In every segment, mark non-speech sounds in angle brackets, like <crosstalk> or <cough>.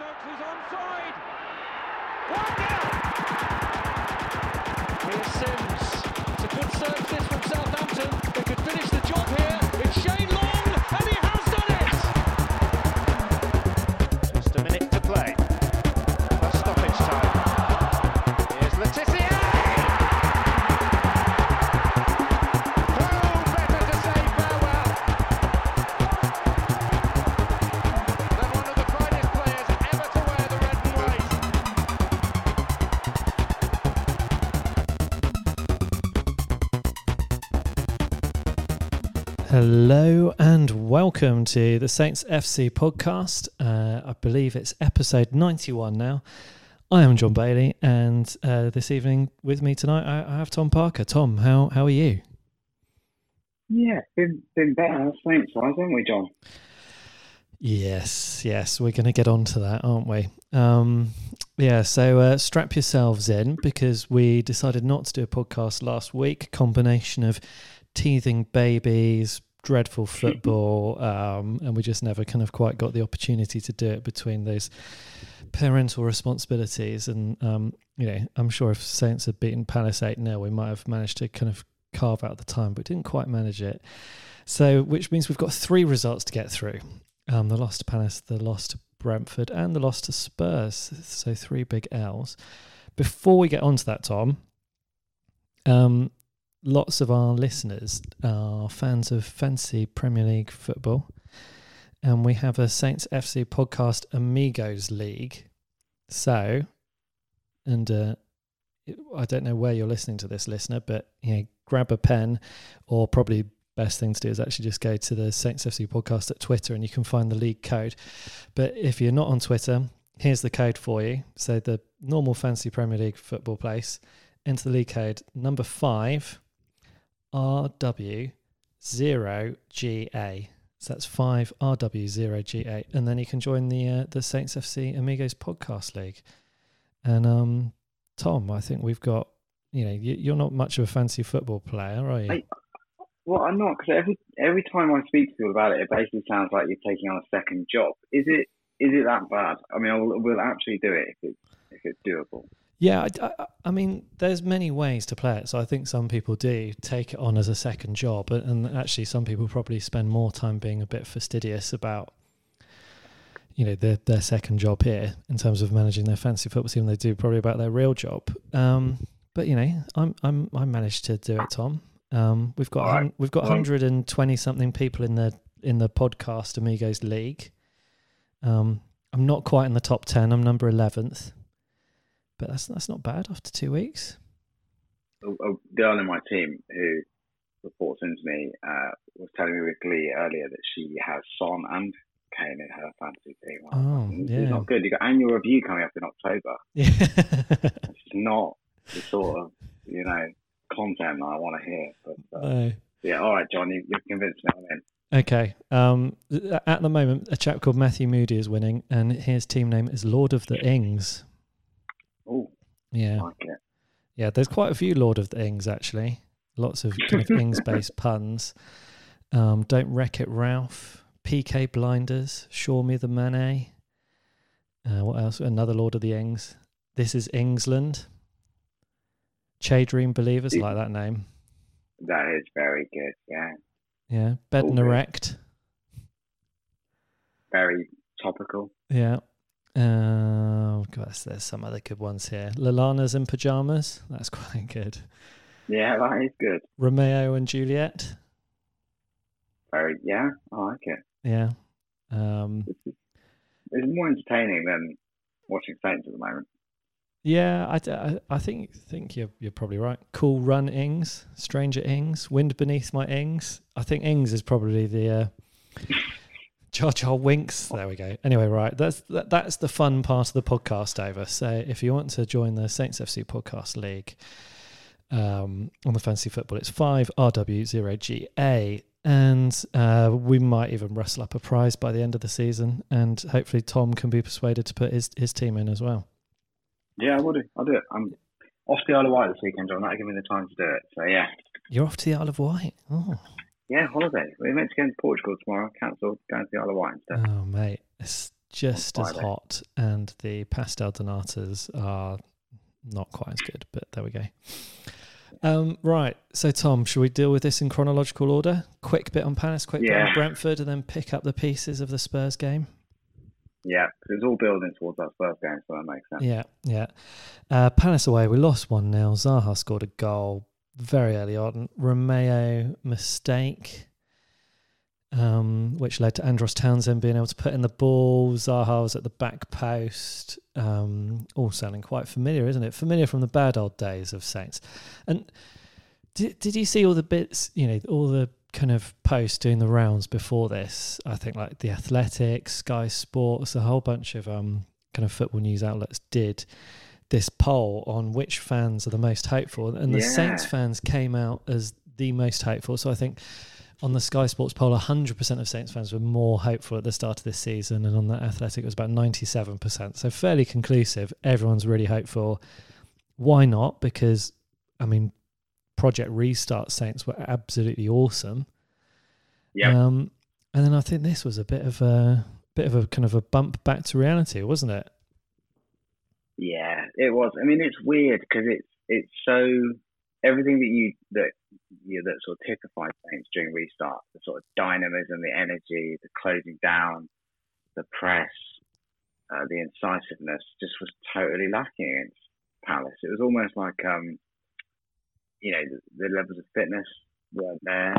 Stokes is onside. One. Here's Sims. It's a good serve this from Southampton. They could finish the job here. It's Shane welcome to the Saints FC podcast. Uh, I believe it's episode 91 now. I am John Bailey, and uh, this evening with me tonight I, I have Tom Parker. Tom, how how are you? Yeah, been been better Saints wise, haven't we, John? Yes, yes, we're going to get on to that, aren't we? Um, yeah, so uh, strap yourselves in because we decided not to do a podcast last week. Combination of teething babies, dreadful <laughs> football, um, and we just never kind of quite got the opportunity to do it between those parental responsibilities. And um, you know, I'm sure if Saints had beaten Palace eight 0 we might have managed to kind of carve out the time, but didn't quite manage it. So, which means we've got three results to get through. Um, the loss to Palace, the loss to Brentford, and the loss to Spurs. So three big L's. Before we get on to that, Tom, um, lots of our listeners are fans of fancy Premier League football, and we have a Saints FC podcast Amigos League. So, and uh, I don't know where you're listening to this, listener, but you know, grab a pen, or probably best thing to do is actually just go to the Saints FC podcast at Twitter and you can find the league code. But if you're not on Twitter, here's the code for you. So the normal fancy Premier League football place, enter the league code number five RW0GA. So that's five RW0GA. And then you can join the uh, the Saints FC Amigos podcast league. And um, Tom, I think we've got, you know, you, you're not much of a fancy football player, are you? I- Well, I'm not because every every time I speak to people about it, it basically sounds like you're taking on a second job. Is it is it that bad? I mean, I'll, we'll actually do it if it's if it's doable. Yeah, I, I, I mean, there's many ways to play it. So I think some people do take it on as a second job, and- and actually, some people probably spend more time being a bit fastidious about, you know, their their second job here in terms of managing their fancy football team. Than they do probably about their real job. Um, but you know, I'm I'm I managed to do it, Tom. Um, we've got right. we've got Well- 120 something people in the in the podcast Amigos League. Um, I'm not quite in the top 10. I'm number 11th but that's that's not bad after two weeks. A, a girl in my team who reports into me uh, was telling me with glee earlier that she has Son and Kane in her fantasy team. Oh, this yeah. not good. You got annual review coming up in October. Yeah. It's not the sort of you know content that I want to hear. But uh, no. yeah, all right, John, you, you've convinced me. I'm in. Okay. Um, at the moment, a chap called Matthew Moody is winning, and his team name is Lord of the Ings. Yeah, like yeah. There's quite a few Lord of the Ings actually. Lots of kind of <laughs> Ings-based puns. Um, Don't wreck it, Ralph. PK Blinders. Show me the money. Uh, what else? Another Lord of the Ings. This is Ingsland. Che Dream Believers, like that name. That is very good. Yeah, Yeah. Bed and Erect. very topical. Yeah. Oh, gosh, there's some other good ones here. Lallanas in pajamas. That's <laughs> quite good. Yeah, that is good. Romeo and Juliet. Very yeah, I like it. Yeah. Um, It's, it's more entertaining than watching Saints at the moment. yeah, I, I, I think think you're you're probably right. Cool Run Ings, Stranger Ings, Wind Beneath My Ings. I think Ings is probably the uh, Jar Jar Winks. There we go. Anyway, right, that's that, that's the fun part of the podcast over. So if you want to join the Saints FC Podcast League um, on the fantasy football, it's five RW zero GA. And uh, we might even wrestle up a prize by the end of the season, and hopefully Tom can be persuaded to put his, his team in as well. Yeah, I will do. I'll do it. I'm off to the Isle of Wight this weekend, John. That'll give me the time to do it. So yeah, You're off to the Isle of Wight. Oh, yeah, holiday. We're meant to go to Portugal tomorrow. Cancelled. Going to the Isle of Wight instead. oh mate, it's just as hot, and the pastel donatas are not quite as good. But there we go. Um, right. So, Tom, should we deal with this in chronological order? Quick bit on Palace, quick bit on Brentford, and then pick up the pieces of the Spurs game. Yeah, it's all building towards that first game, so that makes sense. Yeah, yeah. Uh, Palace away, we lost 1 0. Zaha scored a goal very early on. Romeo mistake, um, which led to Andros Townsend being able to put in the ball. Zaha was at the back post. Um, all sounding quite familiar, isn't it? Familiar from the bad old days of Saints. And did, did you see all the bits, you know, all the kind of posts doing the rounds before this? I think like The Athletic, Sky Sports, a whole bunch of um, kind of football news outlets did this poll on which fans are the most hopeful, and the Saints fans came out as the most hopeful. So I think on the Sky Sports poll, 100% of Saints fans were more hopeful at the start of this season, and on the Athletic, it was about 97%. So fairly conclusive. Everyone's really hopeful. Why not? Because, I mean, Project Restart Saints were absolutely awesome. Yeah, Um, and then I think this was a bit of a bit of a kind of a bump back to reality, wasn't it? Yeah, it was. I mean, it's weird because it's it's so everything that you that you know, that sort of typified Saints during restart, the sort of dynamism, the energy, the closing down, the press, uh, the incisiveness, just was totally lacking against Palace. It was almost like um, you know, the, the levels of fitness weren't there.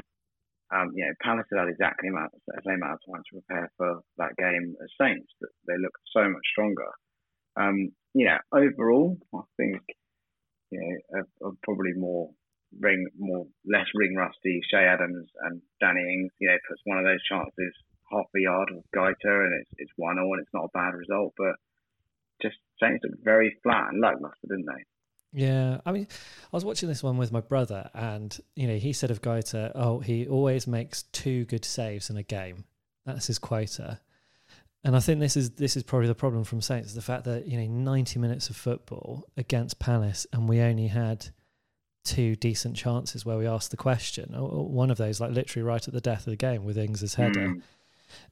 Um, you know, Palace had exactly the same amount of time to prepare for that game as Saints, but they looked so much stronger. Um, you know, overall, I think you know probably more ring, more less ring rusty. Che Adams and Danny Ings, you know, puts one of those chances half a yard with Guaita, and it's it's one all, and it's not a bad result, but just Saints looked very flat and lackluster, didn't they? Yeah, I mean, I was watching this one with my brother, and you know, he said of Guaita, "Oh, he always makes two good saves in a game. That's his quota." And I think this is this is probably the problem from Saints: the fact that you know, ninety minutes of football against Palace, and we only had two decent chances where we asked the question. One of those, like literally right at the death of the game, with Ings's header. Mm.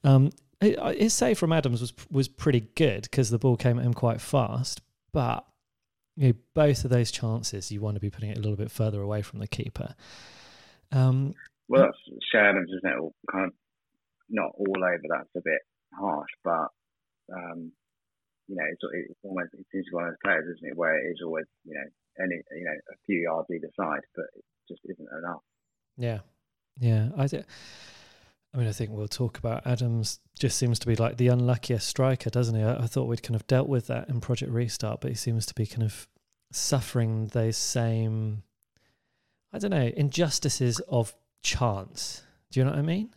Um, his save from Adams was was pretty good because the ball came at him quite fast. But you know, both of those chances, you want to be putting it a little bit further away from the keeper. Um, Well, that's Adams, isn't it? All Kind of not all over. That's a bit harsh, but um, you know, it's, it's almost it seems to be one of those players, isn't it, where it is always you know any you know a few yards either side, but it just isn't enough. yeah, yeah. I, thi- I mean, I think we'll talk about Adams. Just seems to be like the unluckiest striker, doesn't he? I, I thought we'd kind of dealt with that in Project Restart, but he seems to be kind of suffering those same, I don't know, injustices of chance. Do you know what I mean?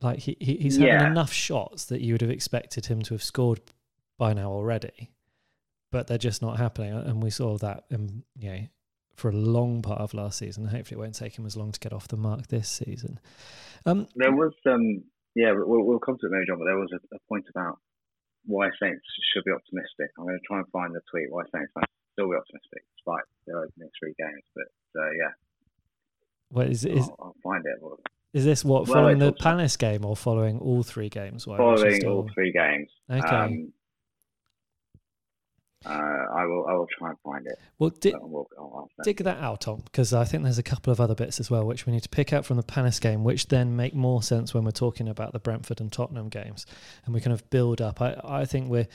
Like he, he he's having enough shots that you would have expected him to have scored by now already, but they're just not happening. And we saw that, um, you know, for a long part of last season. Hopefully, it won't take him as long to get off the mark this season. Um, There was um yeah, we'll, we'll come to it maybe, John, but there was a, a point about why Saints should be optimistic. I'm going to try and find the tweet why Saints fans still be optimistic despite their opening three games. But uh, yeah, what is is I'll, I'll find it. Is this what Well, following the Palace game or following all three games? Why we should following still- all three games. Okay. Um, uh, I will. I will try and find it. well, di- we'll, I'll, I'll dig that out, Tom, because I think there's a couple of other bits as well which we need to pick out from the Palace game, which then make more sense when we're talking about the Brentford and Tottenham games, and we kind of build up. I, I think we're,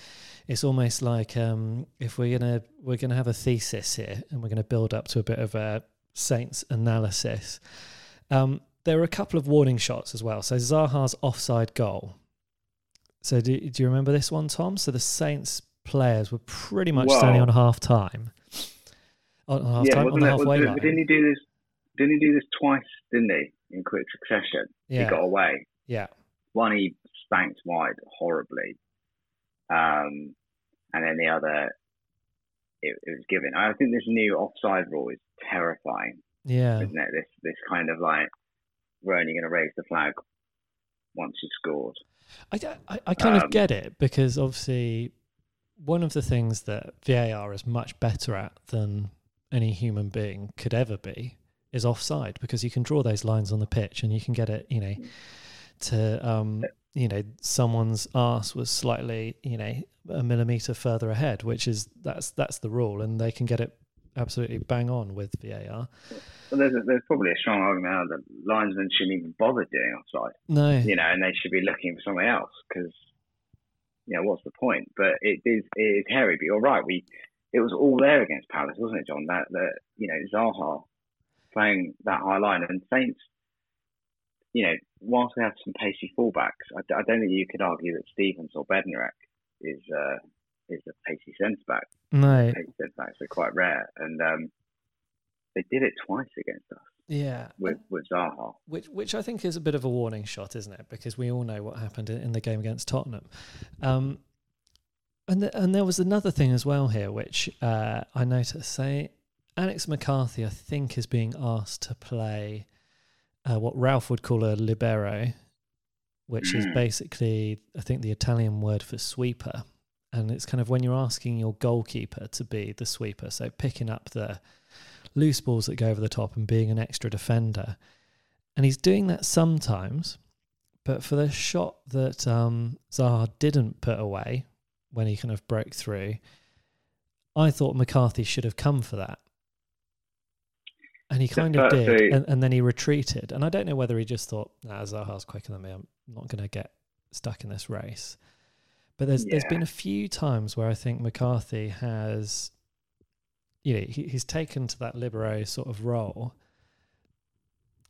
it's almost like um, if we're gonna we're gonna have a thesis here, and we're gonna build up to a bit of a Saints analysis. Um, there were a couple of warning shots as well. So Zaha's offside goal. So do, do you remember this one, Tom? So the Saints players were pretty much standing on half time. On, on half yeah, time, on the it? halfway line. didn't he do this? Didn't he do this twice? Didn't he? In quick succession, yeah, he got away. yeah, One he spanked wide horribly, um, and then the other, it, it was given. I think this new offside rule is terrifying, yeah, isn't it? This this kind of like we're only going to raise the flag once you've scored. I kind of Um, get it because obviously one of the things that VAR is much better at than any human being could ever be is offside because you can draw those lines on the pitch and you can get it, you know, to um, you know someone's arse was slightly you know a millimeter further ahead, which is that's that's the rule, and they can get it absolutely bang on with VAR. Well, there's a, there's probably a strong argument now that linesmen shouldn't even bother doing offside. No, you know, and they should be looking for something else because you know what's the point? But it is it is hairy. But you're right. We it was all there against Palace, wasn't it, John? That that you know Zaha playing that high line and Saints. You know, whilst we have some pacey fullbacks, I, I don't think you could argue that Stevens or Bednarek is uh, is a pacey centre back. no, Pacey centre backs are quite rare, and um, they did it twice against us yeah. with with Zaha. which which I think is a bit of a warning shot, isn't it? Because we all know what happened in, the game against Tottenham. Um, and the, and there was another thing as well here, which uh, I noticed. Say, Alex McCarthy, I think, is being asked to play uh, what Ralph would call a libero, which is Mm. basically, I think, the Italian word for sweeper. And it's kind of when you're asking your goalkeeper to be the sweeper, so picking up the loose balls that go over the top and being an extra defender. And he's doing that sometimes, but for the shot that um, Zaha didn't put away when he kind of broke through, I thought McCarthy should have come for that. And he kind of did, and, and then he retreated. And I don't know whether he just thought, nah, Zaha's quicker than me. I'm not going to get stuck in this race. But there's there's Yeah. been a few times where I think McCarthy has, you know, he, he's taken to that libero sort of role,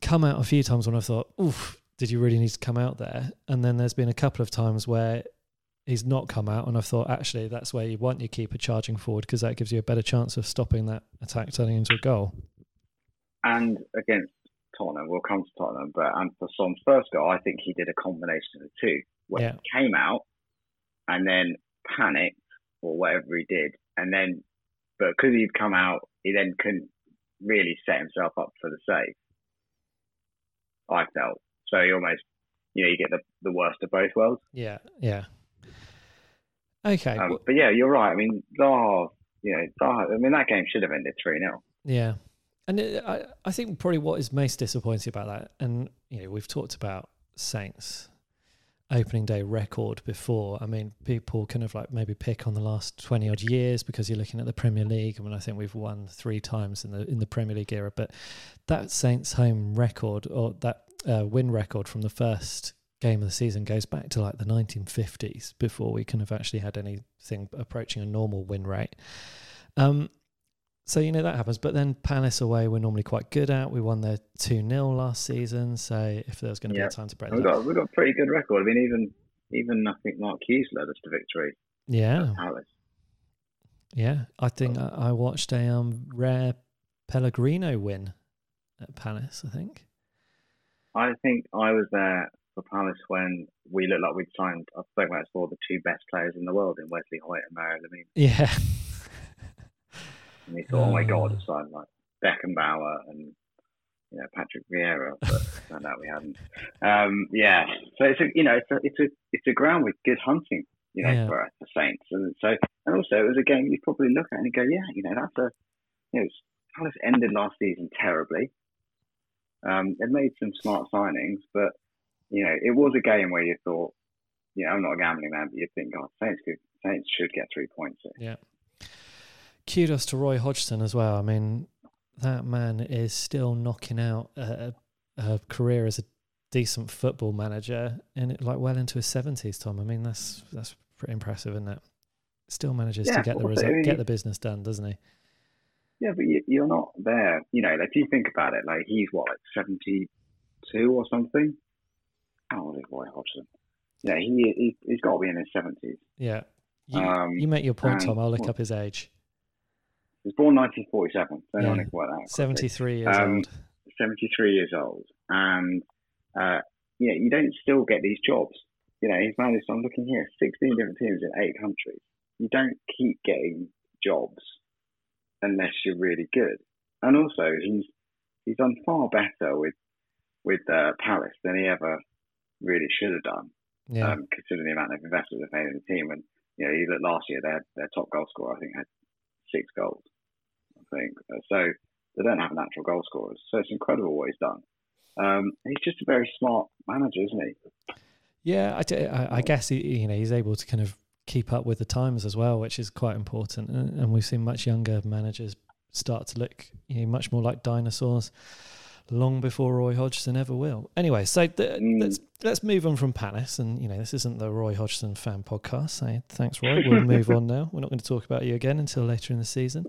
come out a few times when I've thought, oof, did you really need to come out there? And then there's been a couple of times where he's not come out, and I've thought, actually, that's where you want your keeper charging forward because that gives you a better chance of stopping that attack turning into a goal. and against Tottenham, we'll come to Tottenham, but and for Son's first goal, I think he did a combination of the two, where Yeah. he came out and then panicked or whatever he did, and then, but because he'd come out, he then couldn't really set himself up for the save. I felt so. He almost, you know, you get the the worst of both worlds. Yeah, yeah. Okay, Um, well, but yeah, you're right. I mean, Zaha, you know, Zaha. I mean, that game should have ended three 0 Yeah, and it, I I think probably what is most disappointing about that, and you know we've talked about Saints opening day record before. I mean, people kind of like maybe pick on the last twenty odd years because you're looking at the Premier League. I mean, I think we've won three times in the in the Premier League era, but that Saints home record or that uh, win record from the first game of the season goes back to like the 1950s before we kind of actually had anything approaching a normal win rate. Um, so you know that happens, but then Palace away we're normally quite good at. We won their two 0 last season, so if there's going to be a time to break We've got we've got a pretty good record. I mean, even even I think Mark Hughes led us to victory yeah, Palace. yeah. I think I, I watched a um, rare Pellegrino win at Palace. I think. I think I was there for Palace when we looked like we'd signed. I've spoken about this before. The two best players in the world in Wesley Hoedt and Mario Lemina. Yeah, <laughs> And we thought, oh my god, Ah. it's signed like Beckenbauer and you know Patrick Vieira, but <laughs> turned out we hadn't. Um, yeah, so it's a you know it's a it's a it's a ground with good hunting, you know, Yeah. for the Saints, and so and also it was a game you probably look at and go, yeah, you know, that's a you know, it's- Palace ended last season terribly. Um, they made some smart signings, but you know, it was a game where you thought, you know, I'm not a gambling man, but you think, God, Saints could, Saints should get three points. Here. yeah. Kudos to Roy Hodgson as well. I mean, that man is still knocking out a, a career as a decent football manager, and like well into his seventies. Tom, I mean, that's that's pretty impressive, isn't it? Still manages to get the result, I mean, get the business done, doesn't he? Yeah, but you, you're not there. You know, like, if you think about it, like he's what, like 72 or something? How old is Roy Hodgson? Yeah, he, he he's got to be in his 70s. Yeah. You, Um, you make your point, Tom. I'll look what- up his age. He was born 1947. So Yeah. work that Seventy-three years Um, old. 73 years old, and uh, you know you don't still get these jobs. You know he's managed. I'm looking here, 16 different teams in eight countries. You don't keep getting jobs unless you're really good. And also, he's he's done far better with with uh, Palace than he ever really should have done, Yeah. um, considering the amount of investment they've made in the team. And you know, you look last year, their their top goal scorer I think had six goals. Think Uh, so. They don't have natural goal scorers, so it's incredible what he's done. Um, he's just a very smart manager, isn't he? Yeah, I, I, guess he, you know he's able to kind of keep up with the times as well, which is quite important. And, and we've seen much younger managers start to look you know, much more like dinosaurs long before Roy Hodgson ever will. Anyway, so mm. let's let's move on from Palace, and you know this isn't the Roy Hodgson fan podcast. So thanks, Roy. We'll <laughs> move on now. We're not going to talk about you again until later in the season.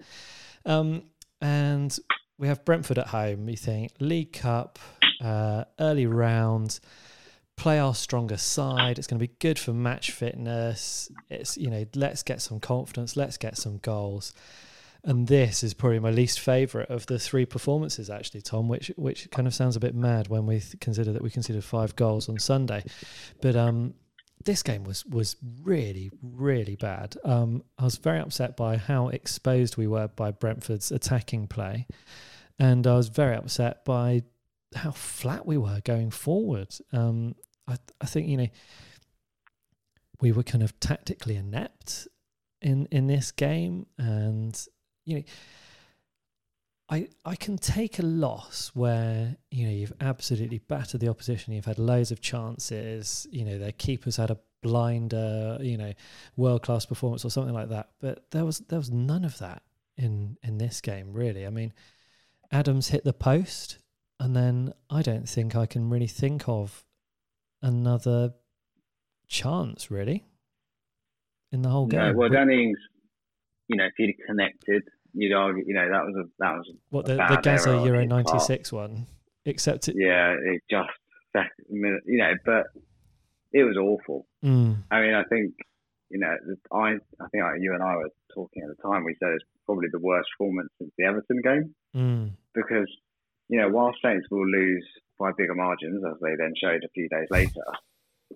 Um, and we have Brentford at home. You think League Cup, uh, early round, play our stronger side. It's going to be good for match fitness. It's you know let's get some confidence. Let's get some goals and this is probably my least favorite of the three performances actually tom which which kind of sounds a bit mad when we consider that we conceded five goals on sunday but um this game was was really really bad. Um i was very upset by how exposed we were by brentford's attacking play. And i was very upset by how flat we were going forward. Um i i think you know we were kind of tactically inept in in this game. And you know, I I can take a loss where you know you've absolutely battered the opposition. You've had loads of chances. You know their keepers had a blinder. You know, world class performance or something like that. But there was there was none of that in in this game really. I mean, Adams hit the post, and then I don't think I can really think of another chance really in the whole game. No, well, Danny you know, if he'd connected, you'd argue, you know, that was a that was what the the Gazza Euro '96 one, except it, yeah, it just you know, but it was awful. Mm. I mean, I think you know, I I think you and I were talking at the time. We said it's probably the worst performance since the Everton game mm. because you know, while Saints will lose by bigger margins as they then showed a few days later.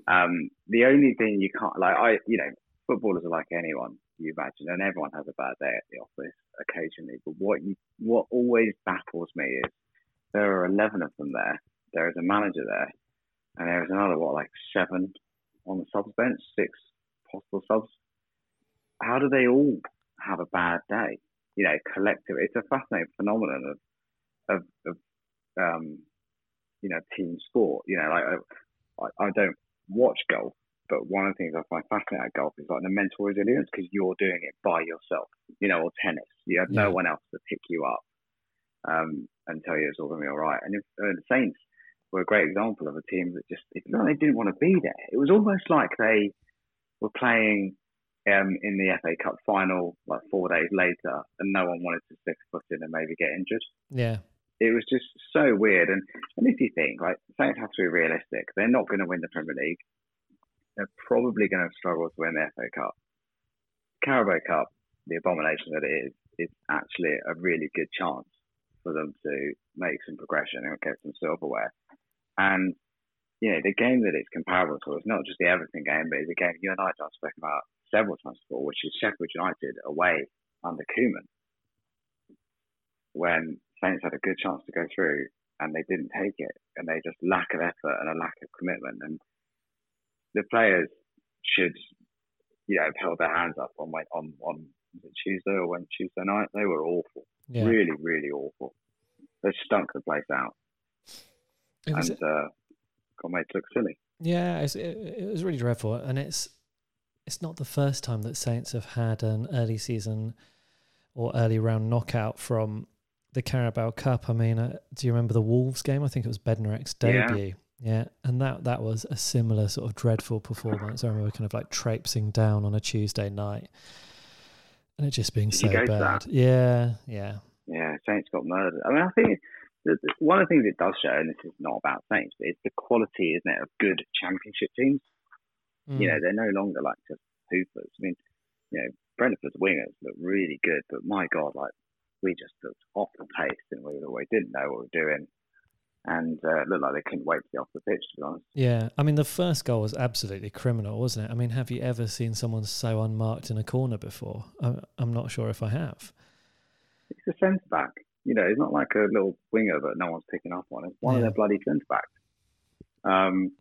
Um, the only thing you can't like, I you know, footballers are like anyone you imagine, and everyone has a bad day at the office occasionally. But what you, what always baffles me is there are eleven of them there. There is a manager there, and there is another what like seven on the subs bench, six possible subs. How do they all have a bad day? You know, collectively, It's a fascinating phenomenon of of, of um, you know team sport. You know, like I, I don't watch golf, but one of the things I find fascinating at golf is like the mental resilience because you're doing it by yourself, you know, or tennis. You have yeah. no one else to pick you up um, and tell you it's all going to be all right. And if, uh, the Saints were a great example of a team that just, they didn't want to be there. It was almost like they were playing um, in the FA Cup final like four days later and no one wanted to stick a foot in and maybe get injured. Yeah. It was just so weird. And, and if you think, like, Saints have to be realistic, they're not going to win the Premier League they're probably going to struggle to win the FA Cup. Carabao Cup, the abomination that it is, is actually a really good chance for them to make some progression and get some silverware. And you know, the game that it's comparable to is not just the Everton game, but it's a game you and I have spoken about several times before, which is Sheffield United away under Koeman, when Saints had a good chance to go through and they didn't take it, and they just lack of effort and a lack of commitment. And the players should, you know, have held their hands up on on on Tuesday or when Tuesday night. They were awful, yeah. really, really awful. They stunk the place out, it and uh, got made to look silly. Yeah, it, it was really dreadful, and it's it's not the first time that Saints have had an early season or early round knockout from the Carabao Cup. I mean, uh, do you remember the Wolves game? I think it was Bednarek's debut. Yeah, and that that was a similar sort of dreadful performance. I remember kind of like traipsing down on a Tuesday night, and it just being Did so bad. Yeah, yeah, yeah. Saints got murdered. I mean, I think one of the things it does show, and this is not about Saints, but it's the quality, isn't it, of good Championship teams. Mm. You know, they're no longer like just hoopers. I mean, you know, Brentford's wingers look really good, but my God, like we just looked off the pace, didn't we? We didn't know what we were doing and uh, looked like they couldn't wait to get off the pitch. To be honest. Yeah, I mean the first goal was absolutely criminal, wasn't it? I mean, have you ever seen someone so unmarked in a corner before? I'm, I'm not sure if I have. It's a centre back. You know, it's not like a little winger that no one's picking up on. It's one yeah. of their bloody centre backs. Um,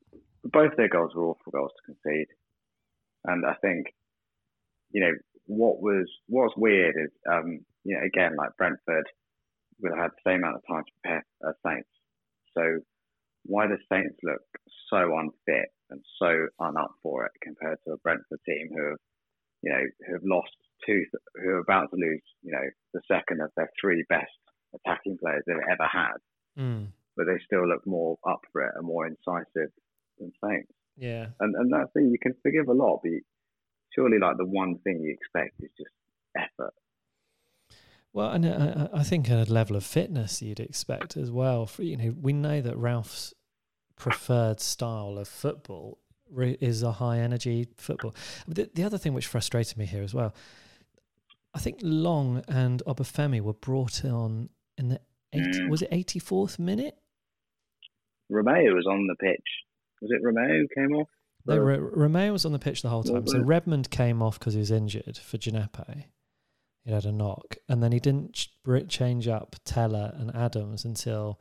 both their goals were awful goals to concede, and I think, you know, what was what's weird is, um, you know, again like Brentford will have had the same amount of time to prepare as Saints so why the Saints look so unfit and so unup for it compared to a Brentford team who have, you know, who have lost two, who are about to lose, you know, the second of their three best attacking players they've ever had. Mm. But they still look more up for it and more incisive than Saints. Yeah. And and that's the thing, you can forgive a lot, but surely like the one thing you expect is just effort. Well, and uh, I think a level of fitness you'd expect as well. For, you know, we know that Ralph's preferred style of football is a high energy football. The, the other thing which frustrated me here as well, I think Long and Obafemi were brought on in the 80, mm. was it 84th minute? Romeo was on the pitch. Was it Romeo who came off? No, Romeo was on the pitch the whole time. So Redmond came off because he was injured for Djenepo. He had a knock, and then he didn't ch- change up Tella and Adams until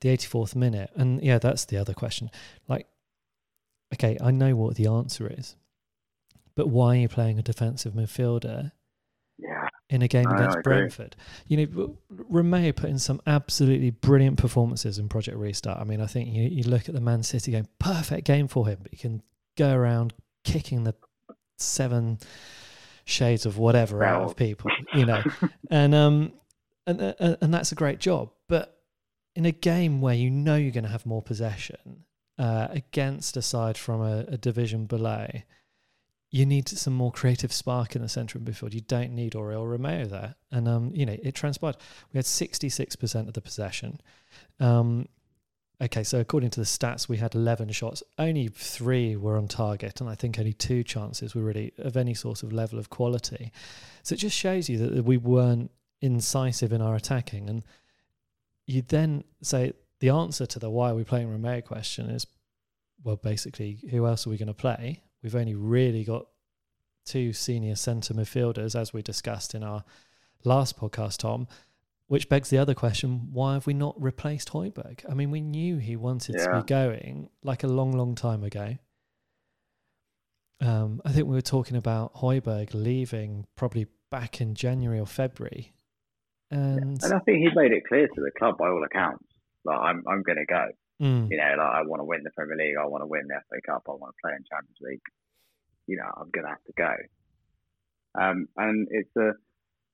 the 84th minute. And yeah, that's the other question. Like, okay, I know what the answer is, but why are you playing a defensive midfielder? Yeah. In a game against Brentford, you know, Romeo put in some absolutely brilliant performances in Project Restart. I mean, I think you, you look at the Man City game, perfect game for him, but he can go around kicking the seven shades of whatever out of people, you know, <laughs> and um, and uh, and that's a great job. But in a game where you know you're going to have more possession uh, against a side from a, a, division below, you need some more creative spark in the centre of midfield. You don't need Oriol Romeo there, and um, you know it transpired. We had 66% of the possession. Um, Okay, so according to the stats, we had 11 shots. Only three were on target, and I think only two chances were really of any sort of level of quality. So it just shows you that we weren't incisive in our attacking. And you then say the answer to the why are we playing Romeo question is well, basically, who else are we going to play? We've only really got two senior centre midfielders, as we discussed in our last podcast, Tom. Which begs the other question: Why have we not replaced Højbjerg? I mean, we knew he wanted yeah. to be going like a long, long time ago. Um, I think we were talking about Højbjerg leaving probably back in January or February, and and I think he made it clear to the club by all accounts, like I'm I'm going to go. Mm. You know, like I want to win the Premier League, I want to win the FA Cup, I want to play in Champions League. You know, I'm going to have to go. Um, and it's a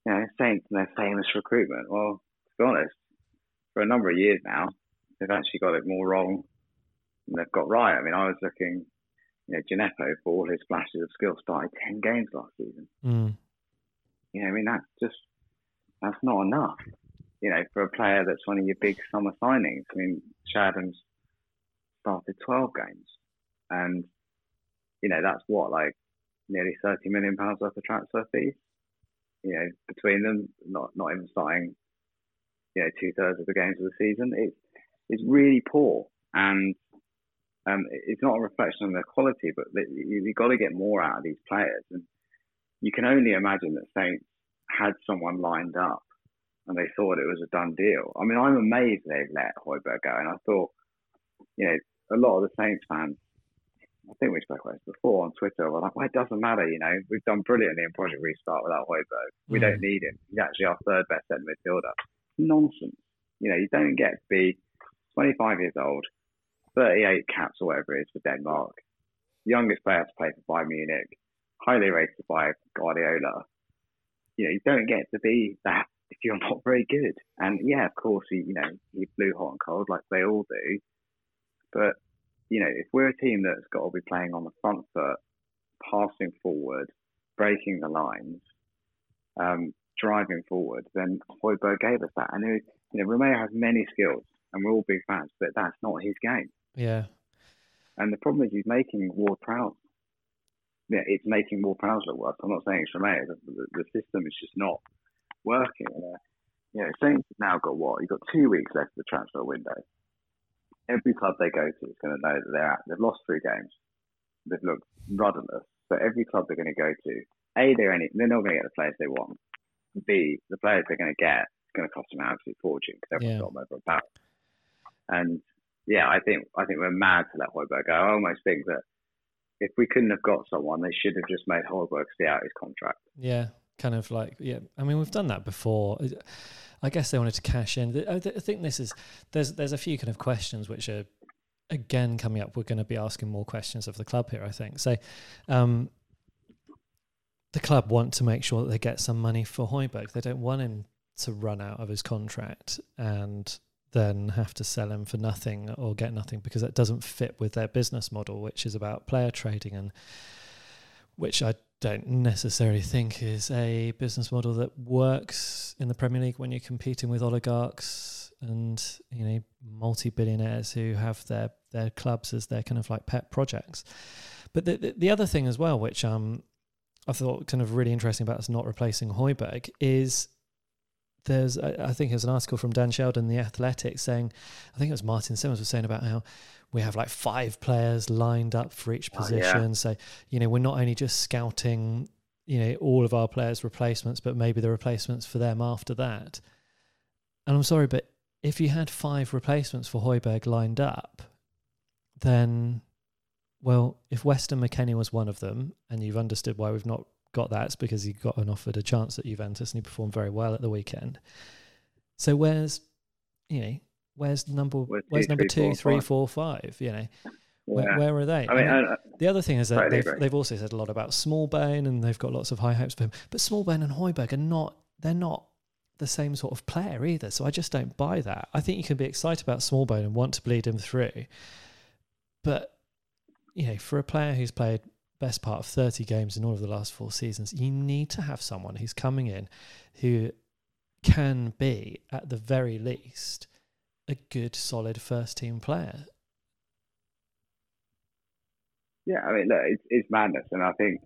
you know, and their famous recruitment. Well, to be honest, for a number of years now, they've actually got it more wrong than they've got right. I mean, I was looking, you know, Djenepo for all his flashes of skill started 10 games last season. Mm. You know, I mean, that's just, that's not enough, you know, for a player that's one of your big summer signings. I mean, Adams started 12 games. And, you know, that's what, like nearly 30 million pounds worth of transfer fees you know, between them, not not even starting, you know, two thirds of the games of the season. It's it's really poor, and um, it's not a reflection on their quality, but you, have got to get more out of these players. And you can only imagine that Saints had someone lined up, and they thought it was a done deal. I mean, I'm amazed they've let Højbjerg go, and I thought, you know, a lot of the Saints fans I think we spoke about this before on Twitter. We're like, well, it doesn't matter, you know, we've done brilliantly in Project Restart without Højbjerg. We mm. don't need him. He's actually our third best centre midfielder. Nonsense. You know, you don't get to be 25 years old, 38 caps or whatever it is for Denmark, youngest player to play for Bayern Munich, highly rated by Guardiola. You know, you don't get to be that if you're not very good. And yeah, of course, he, you know, he blew hot and cold like they all do. But you know, if we're a team that's got to be playing on the front foot, passing forward, breaking the lines, um, driving forward, then Højbjerg gave us that. And was, you know, Romeo has many skills, and we're all big fans, but that's not his game. Yeah. And the problem is he's making Ward Prowse. Yeah, it's making Ward Prowse look worse. I'm not saying it's Romeo. The, the, the system is just not working. Uh, you know, Saints now got what? You've got two weeks left of the transfer window every club they go to is going to know that they're at. They've lost three games. They've looked rudderless. So every club they're going to go to, A, they're, any, they're not going to get the players they want. B, the players they're going to get is going to cost them an absolute fortune because everyone's yeah. got them over a barrel. And yeah, I think I think we're mad to let Højbjerg go. I almost think that if we couldn't have got someone, they should have just made Højbjerg see out his contract. Yeah, kind of like yeah. I mean, we've done that before. I guess they wanted to cash in. I think this is there's there's a few kind of questions which are again coming up, we're going to be asking more questions of the club here. I think so. Um, the club want to make sure that they get some money for Højbjerg. They don't want him to run out of his contract and then have to sell him for nothing or get nothing because that doesn't fit with their business model, which is about player trading and which I don't necessarily think is a business model that works in the Premier League when you're competing with oligarchs and you know multi-billionaires who have their their clubs as their kind of like pet projects. But the the, the other thing as well, which um I thought kind of really interesting about us not replacing Højbjerg is there's I think there's an article from Dan Sheldon, the Athletic, saying I think it was Martin Simmons was saying about how we have like five players lined up for each position. Oh, yeah. So you know we're not only just scouting you know all of our players' replacements, but maybe the replacements for them after that. And I'm sorry, but if you had five replacements for Højbjerg lined up, then well, if Weston McKennie was one of them, and you've understood why we've not got that, it's because he got an offered a chance at Juventus and he performed very well at the weekend. So where's you know where's number where's, where's two, number three, two, four, three, four, five? You know. Where, yeah. where, are they? I mean, I mean, the other thing is that they've, they've also said a lot about Smallbone and they've got lots of high hopes for him. But Smallbone and Højbjerg are not, they're not the same sort of player either. So I just don't buy that. I think you can be excited about Smallbone and want to bleed him through. But, you know, for a player who's played best part of 30 games in all of the last four seasons, you need to have someone who's coming in who can be, at the very least, a good, solid first team player. Yeah, I mean, look, it's, it's madness, and I think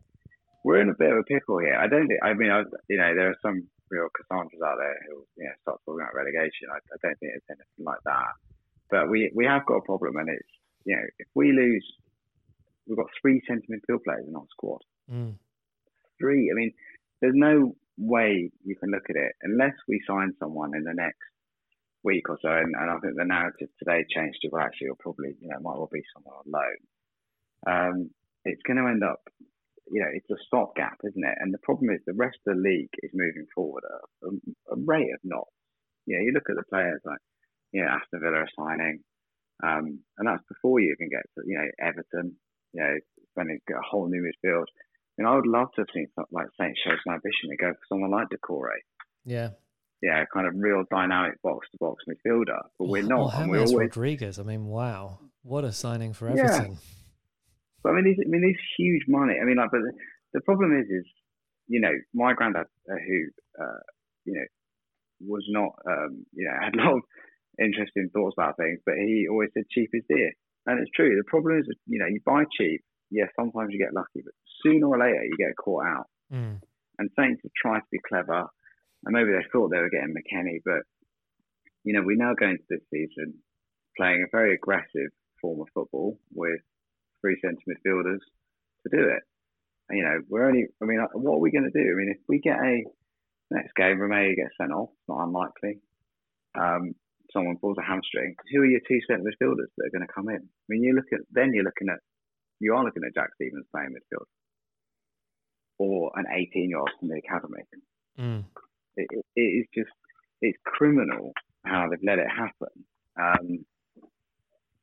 we're in a bit of a pickle here. I don't think, I mean, I, you know, there are some real Cassandras out there who, you know, start talking about relegation. I, I don't think it's anything like that. But we we have got a problem, and it's, you know, if we lose we've got three centre midfield players in our squad. Mm. Three. I mean, there's no way you can look at it unless we sign someone in the next week or so. And, and I think the narrative today changed to well, actually, or probably you know might well be someone on loan. Um, it's going to end up, you know, it's a stopgap, isn't it? And the problem is the rest of the league is moving forward at a, a rate of knots. You you look at the players like, you know, Aston Villa are signing, um, and that's before you even get to, you know, Everton, you know, spending a whole new midfield. Mean, I would love to have seen something like Saint show some ambition and go for someone like Doucouré. Yeah. Yeah, kind of real dynamic box to box midfielder, but we're not. Well, we're always... Rodriguez. I mean, wow, what a signing for Everton. Yeah. But I mean, these, I mean, these huge money. I mean, like, but the, the problem is, is you know, my granddad, uh, who, uh, you know, was not, um, you know, <laughs> had a lot of interesting thoughts about things, but he always said cheap is dear. And it's true. The problem is, you know, you buy cheap. Yeah, sometimes you get lucky, but sooner or later you get caught out. Mm. And Saints have tried to be clever, and maybe they thought they were getting McKennie, but you know, we now go into this season playing a very aggressive form of football with three centre midfielders to do it. And, you know, we're only. I mean, what are we going to do? I mean, if we get a next game, Romeo gets sent off. Not unlikely. Um, someone pulls a hamstring, who are your two centre midfielders that are going to come in? I mean, you look at then you're looking at you are looking at Jack Stephens playing midfield or an 18 year old from the academy. Mm. It, it, is just it's criminal how they've let it happen, um,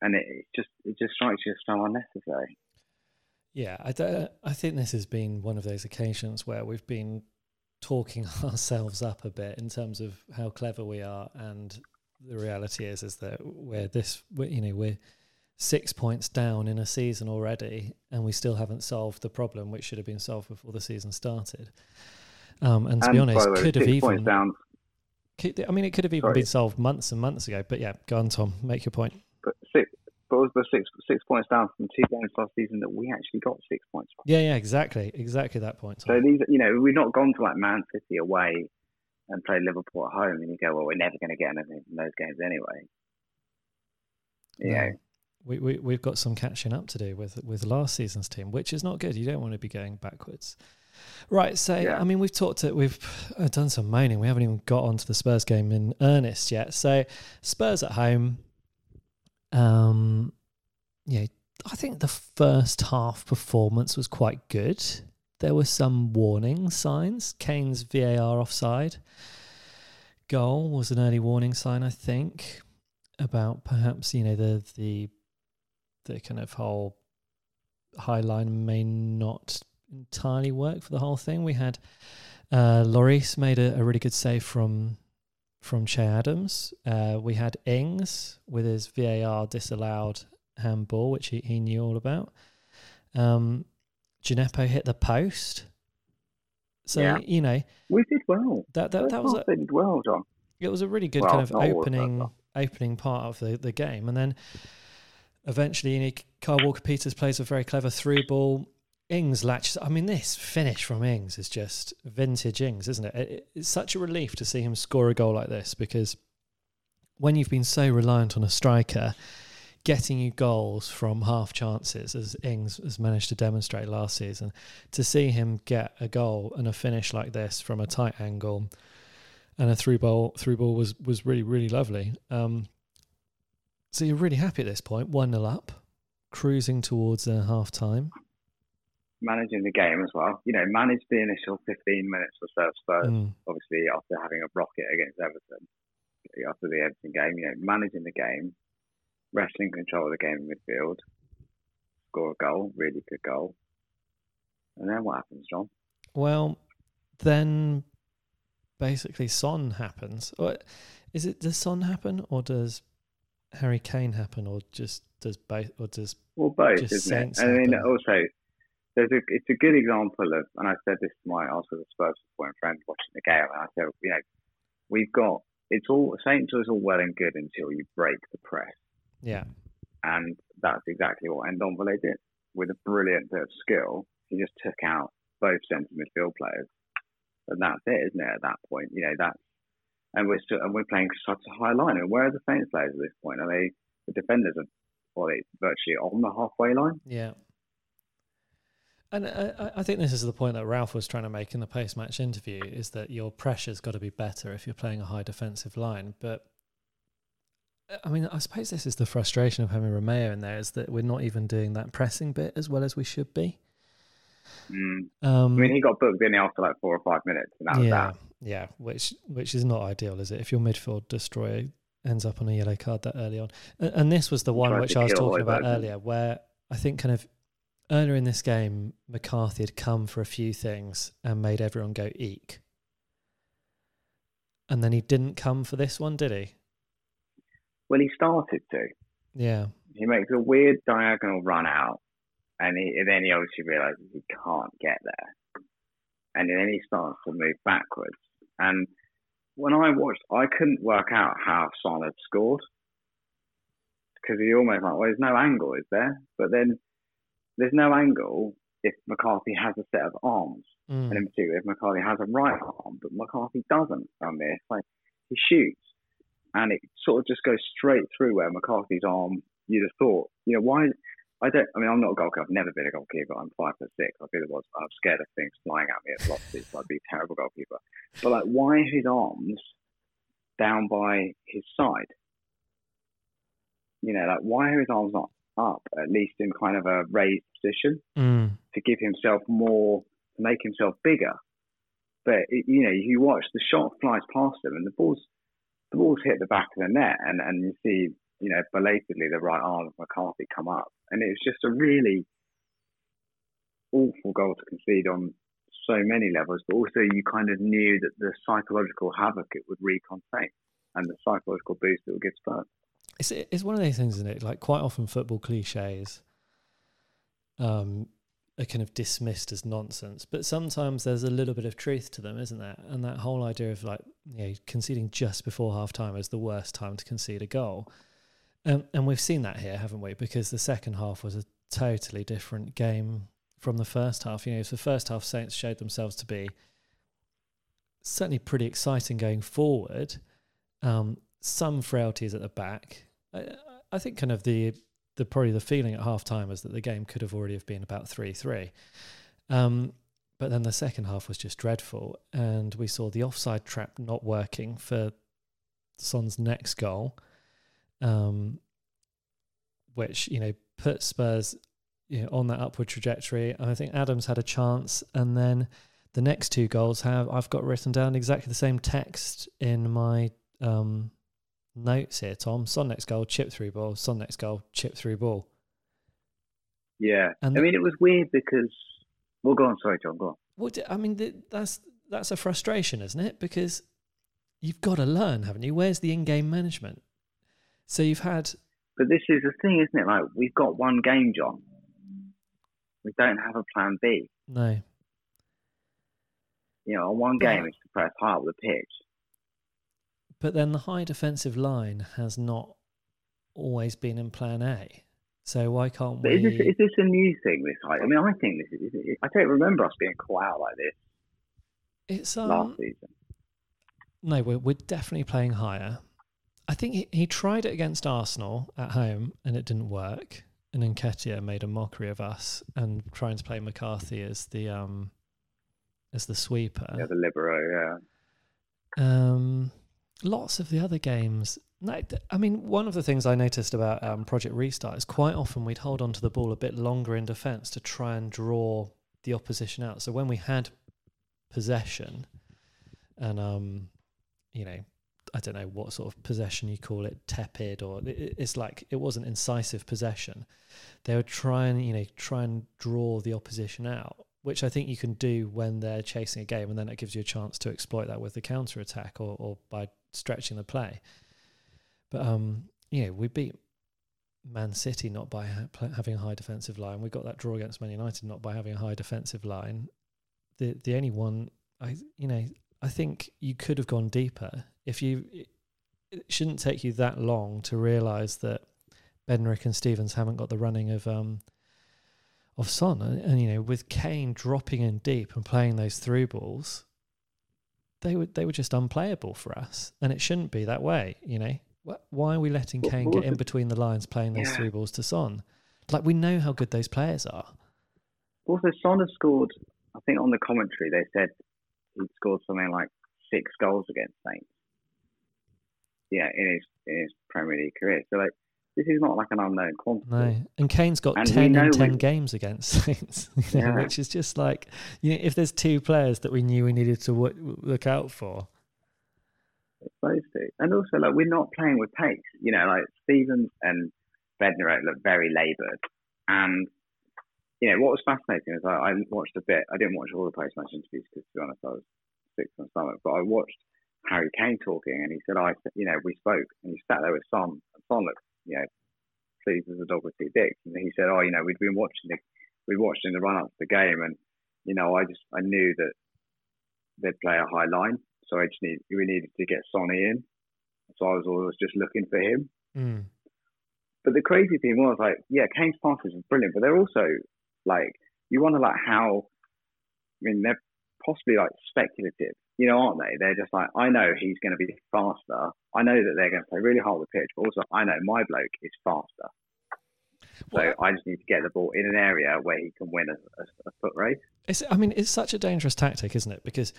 and it, it just it just strikes you as so unnecessary. Yeah, I, I think this has been one of those occasions where we've been talking <laughs> ourselves up a bit in terms of how clever we are and the reality is is that we're this you know we're six points down in a season already and we still haven't solved the problem which should have been solved before the season started um, and to and be honest way, could have even down. Could, I mean it could have even Sorry. been solved months and months ago but yeah go on Tom make your point but six but was the six six points down from two games last season that we actually got six points from. yeah yeah exactly exactly that point Tom. so these you know we've not gone to like Man City away and play Liverpool at home, and you go, well, we're never going to get anything from those games anyway. Yeah. We, we, we've got some catching up to do with, with last season's team, which is not good. You don't want to be going backwards. Right. So, yeah. I mean, we've talked, to, we've uh, done some moaning. We haven't even got onto the Spurs game in earnest yet. So, Spurs at home. Um, yeah, I think the first half performance was quite good there were some warning signs. Kane's VAR offside goal was an early warning sign, I think, about perhaps you know the the the kind of whole high line may not entirely work for the whole thing. We had uh, Lloris made a, a really good save from from Che Adams. Uh, we had Ings with his VAR disallowed handball, which he, he knew all about. Um, Djenepo hit the post. So Yeah. you know We did well. that that, that was a, did well, John. it was a really good Well, kind of not all of that, opening opening part of the, the game, and then eventually, you know, Kyle Walker Peters plays a very clever through ball. Ings latches. I mean, this finish from Ings is just vintage Ings, isn't it? it? It's such a relief to see him score a goal like this because when you've been so reliant on a striker getting you goals from half chances, as Ings has managed to demonstrate last season, to see him get a goal and a finish like this from a tight angle and a through ball through ball was was really really lovely. Um, so you're really happy at this point, one 0 up, cruising towards uh, half time. Managing the game as well. You know, managed the initial 15 minutes or so of Spurs, Mm. obviously, after having a rocket against Everton, after the Everton game, you know, managing the game, wrestling control of the game in midfield, score a goal, really good goal. And then what happens, John? Well, then basically Son happens. Or is it does Son happen or does Harry Kane happen or just does both or does Well, both, Just isn't it? I mean, happen. also, there's a it's a good example of, and I said this to my also the Spurs supporting friend watching the game, and I said, you know, we've got it's all Saints is all well and good until you break the press, yeah and that's exactly what Ndombele did with a brilliant bit of skill. He just took out both centre midfield players, and that's it, isn't it? At that point, you know, that's and we're still and we're playing such a high line. And where are the Saints players at this point? Are they the defenders are well, they virtually on the halfway line? yeah. And I, I- I think this is the point that Ralph was trying to make in the post-match interview: is that your pressure's got to be better if you're playing a high defensive line. But I mean, I suppose this is the frustration of having Romeo in there: is that we're not even doing that pressing bit as well as we should be. Mm. Um, I mean, he got booked in after like four or five minutes, and that yeah, yeah, which which is not ideal, is it? If your midfield destroyer ends up on a yellow card that early on, and, and this was the one which I was talking about earlier, where I think kind of earlier in this game, McCarthy had come for a few things and made everyone go eek, and then he didn't come for this one, did he? Well, he started to. Yeah, He makes a weird diagonal run out, and, he, and then he obviously realizes he can't get there, and then he starts to move backwards. And when I watched, I couldn't work out how Son had scored because he almost like, well, there's no angle, is there? But then there's no angle if McCarthy has a set of arms. Mm. and in particular if McCarthy has a right arm, but McCarthy doesn't on this. Like he shoots, and it sort of just goes straight through where McCarthy's arm. You'd have thought, you know, why? I don't. I mean, I'm not a goalkeeper. I've never been a goalkeeper. I'm five foot six. I feel it was. I'm scared of things flying at me at velocity, so I'd be a terrible goalkeeper. But like, why his arms down by his side? You know, like why are his arms not up, at least in kind of a raised position? Mm. to give himself more, to make himself bigger. But it, you know, you watch the shot flies past him, and the balls, the balls hit the back of the net, and and you see, you know, belatedly the right arm of McCarthy come up, and it was just a really awful goal to concede on so many levels. But also, you kind of knew that the psychological havoc it would wreak on Saints, and the psychological boost it would give Spurs. It's it's one of those things, isn't it? Like quite often, football cliches um, are kind of dismissed as nonsense, but sometimes there's a little bit of truth to them, isn't there? And that whole idea of like you know conceding just before half time is the worst time to concede a goal, um, and we've seen that here, haven't we? Because the second half was a totally different game from the first half. You know, the first half Saints showed themselves to be certainly pretty exciting going forward. Um, some frailties at the back. I, I think kind of the the probably the feeling at half time was that the game could have already have been about three three. Um, but then the second half was just dreadful, and we saw the offside trap not working for Son's next goal, um, which you know put Spurs you know, on that upward trajectory. And I think Adams had a chance, and then the next two goals have I've got written down exactly the same text in my um, notes here, Tom. Son next goal, chip through ball. Son next goal, chip through ball. Yeah, And- I mean, it was weird because. Well, go on. Sorry, John. Go on. Well, I mean, th- that's that's a frustration, isn't it? Because you've got to learn, haven't you? Where's the in-game management? So you've had But this is the thing, isn't it? Like we've got one game, John. We don't have a plan B. no, You know, our one game is to press hard up the pitch. But then the high defensive line has not always been in Plan A. So why can't But we? is this is this a new thing? This height? I mean, I think this is. I don't remember us being caught out like this it's um, last season. No, we're, we're definitely playing higher. I think he, he tried it against Arsenal at home and it didn't work. And Nketiah made a mockery of us and trying to play McCarthy as the um as the sweeper. Yeah, the libero. Yeah. Um, lots of the other games. I mean, one of the things I noticed about um, Project Restart is quite often we'd hold on to the ball a bit longer in defence to try and draw the opposition out. So when we had possession, and um, you know, I don't know what sort of possession you call it, tepid or it- it- it's like it wasn't incisive possession. They would try and you know try and draw the opposition out, which I think you can do when they're chasing a game, and then it gives you a chance to exploit that with the counter attack or, or by stretching the play. But um, you know, we beat Man City not by ha- having a high defensive line. We got that draw against Man United not by having a high defensive line. The the only one I you know I think you could have gone deeper if you. It, it shouldn't take you that long to realise that Bednarek and Stevens haven't got the running of um of Son, and, and you know with Kane dropping in deep and playing those through balls, they were they were just unplayable for us, and it shouldn't be that way. You know, why are we letting Kane get in between the lines playing those Yeah. through balls to Son? Like we know how good those players are. Also, Son has scored. I think on the commentary they said he scored something like six goals against Saints. Yeah, in his in his Premier League career. So like, this is not like an unknown quantity. No, and Kane's got And ten in ten we- games against <laughs> Saints, you know, Yeah. which is just like you know, if there's two players that we knew we needed to w- look out for. Supposed to, and also like we're not playing with pace. You know, like Stevens and Bednarek look very laboured, and you know what was fascinating is I, I watched a bit. I didn't watch all the post-match interviews because, to be honest, I was sick to my stomach. But I watched Harry Kane talking, and he said, "I, you know, we spoke, and he sat there with Son, and Son looked, you know, pleased as a dog with two dicks." And he said, "Oh, you know, we'd been watching the, we watched in the run-up to the game, and you know, I just, I knew that they'd play a high line, so I just need, we needed to get Sonny in, so I was always just looking for him." Mm. But the crazy thing was like, yeah, Kane's passes are brilliant, but they're also like you wonder like how I mean they're possibly like speculative, you know, aren't they? They're just like, I know he's gonna be faster. I know that they're gonna play really hard with the pitch, but also I know my bloke is faster. So I just need to get the ball in an area where he can win a, a, a foot race. It's, I mean, it's such a dangerous tactic, isn't it? Because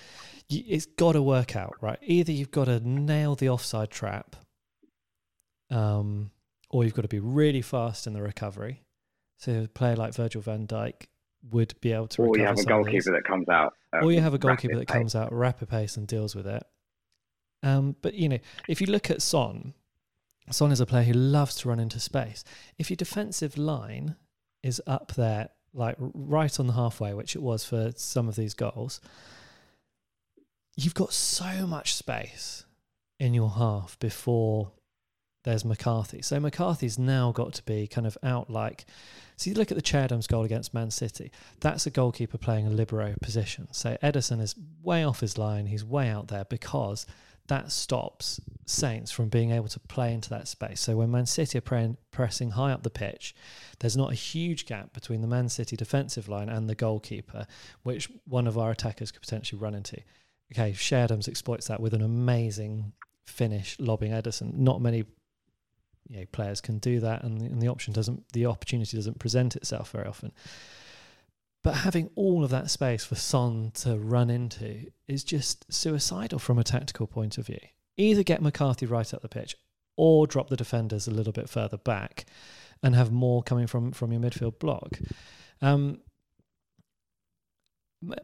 you, it's got to work out, right? Either you've got to nail the offside trap, um, or you've got to be really fast in the recovery. So a player like Virgil van Dijk would be able to Or you have a some of these. goalkeeper that comes out. at or you have a goalkeeper that pace. comes out rapid pace and deals with it. Um, but you know, if you look at Son, Son is a player who loves to run into space. If your defensive line is up there, like right on the halfway, which it was for some of these goals, you've got so much space in your half before there's McCarthy. So McCarthy's now got to be kind of out like. So you look at the Che Adams's goal against Man City. That's a goalkeeper playing a libero position. So Ederson is way off his line. He's way out there because that stops Saints from being able to play into that space. So when Man City are praying, pressing high up the pitch, there's not a huge gap between the Man City defensive line and the goalkeeper, which one of our attackers could potentially run into. Okay, Che Adams exploits that with an amazing finish, lobbing Ederson. Not many you know, players can do that, and the, and the option doesn't, the opportunity doesn't present itself very often. But having all of that space for Son to run into is just suicidal from a tactical point of view. Either get McCarthy right up the pitch, or drop the defenders a little bit further back, and have more coming from from your midfield block. Um,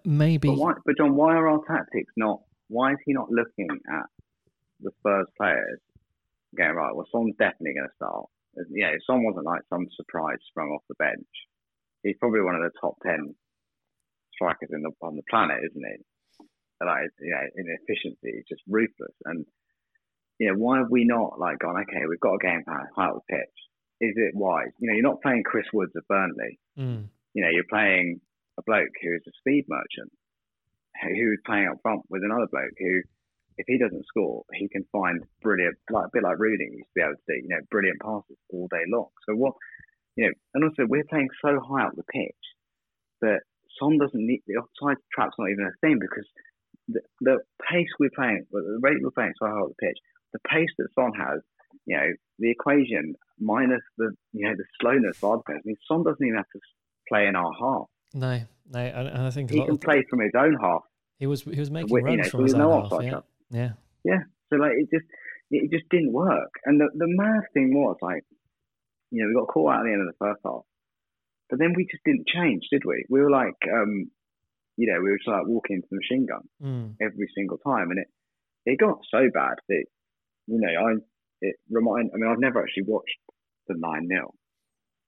maybe But, why, but John, why are our tactics not? Why is he not looking at the Spurs players? Going right. Well, Son's definitely going to start. Yeah, Son wasn't like some surprise sprung off the bench. he's probably one of the top ten strikers in the, on the planet, isn't he? Like you know, in efficiency, he's just ruthless. And you know, why have we not like gone? Okay, we've got a game plan, high up the pitch. Is it wise? You know, you're not playing Chris Woods at Burnley. Mm. You know, you're playing a bloke who is a speed merchant, who's playing up front with another bloke who, if he doesn't score, he can find brilliant, like a bit like Rooney used to be able to do, you know, brilliant passes all day long. So what, you know, and also we're playing so high up the pitch that Son doesn't need the offside trap's not even a thing because the, the pace we're playing, the rate we're playing so high up the pitch, the pace that Son has, you know, the equation minus the you know the slowness of our defense. I mean, Son doesn't even have to play in our half. No, no, and, I think he can play from his own half. He was he was making with, runs you know, from his no own half. Yeah. Yeah, yeah. So like it just it just didn't work. And the the mad thing was like, you know, we got caught out at the end of the first half, but then we just didn't change, did we? We were like, um, you know, we were just like walking into the machine gun mm. every single time, and it it got so bad that you know I it remind. I mean, I've never actually watched the nine 0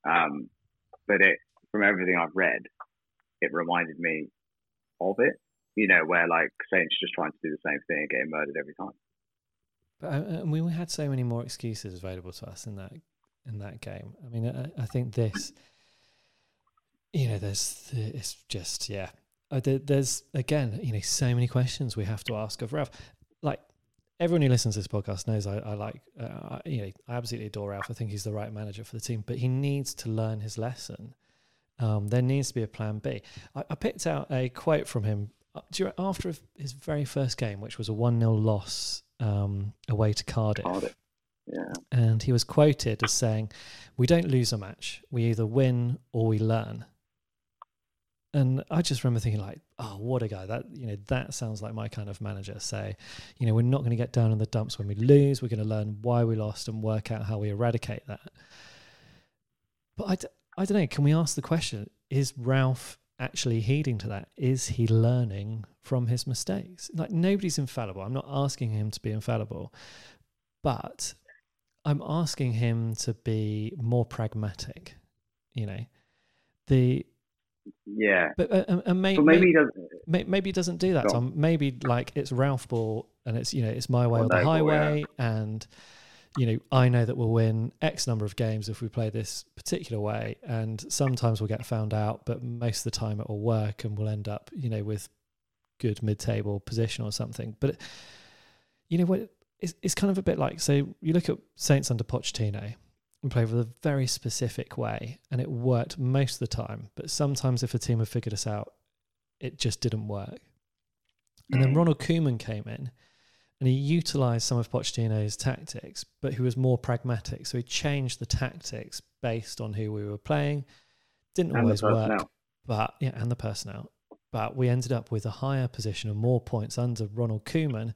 um, but it from everything I've read, it reminded me of it. You know, where like Saints just trying to do the same thing and getting murdered every time. But uh, we had so many more excuses available to us in that in that game. I mean, I, I think this, you know, there's it's just yeah. Uh, there's again, you know, so many questions we have to ask of Ralph. Like everyone who listens to this podcast knows I, I like, uh, you know, I absolutely adore Ralph. I think he's the right manager for the team, but he needs to learn his lesson. Um, there needs to be a plan B. I, I picked out a quote from him uh, after his very first game, which was a 1 0 loss um, away to Cardiff. Cardiff. Yeah. And he was quoted as saying, We don't lose a match. We either win or we learn. And I just remember thinking, like, oh, what a guy! That you know, that sounds like my kind of manager. Say, you know, we're not going to get down in the dumps when we lose. We're going to learn why we lost and work out how we eradicate that. But I, d- I don't know. Can we ask the question: Is Ralph actually heeding to that? Is he learning from his mistakes? Like nobody's infallible. I'm not asking him to be infallible, but I'm asking him to be more pragmatic. You know, the yeah, but uh, and may, but maybe, maybe he doesn't. may, maybe he doesn't do that. Tom. Maybe like it's Ralph ball and it's you know it's my way Well, or the no highway, yeah. and you know I know that we'll win X number of games if we play this particular way, and sometimes we'll get found out, but most of the time it will work, and we'll end up you know with good mid-table position or something. But you know what? It's, it's kind of a bit like so you look at Saints under Pochettino and play with a very specific way, and it worked most of the time. But sometimes, if a team had figured us out, it just didn't work. And then Mm. Ronald Koeman came in, and he utilised some of Pochettino's tactics, but he was more pragmatic. So he changed the tactics based on who we were playing. Didn't And always work, but yeah, and the personnel. But we ended up with a higher position and more points under Ronald Koeman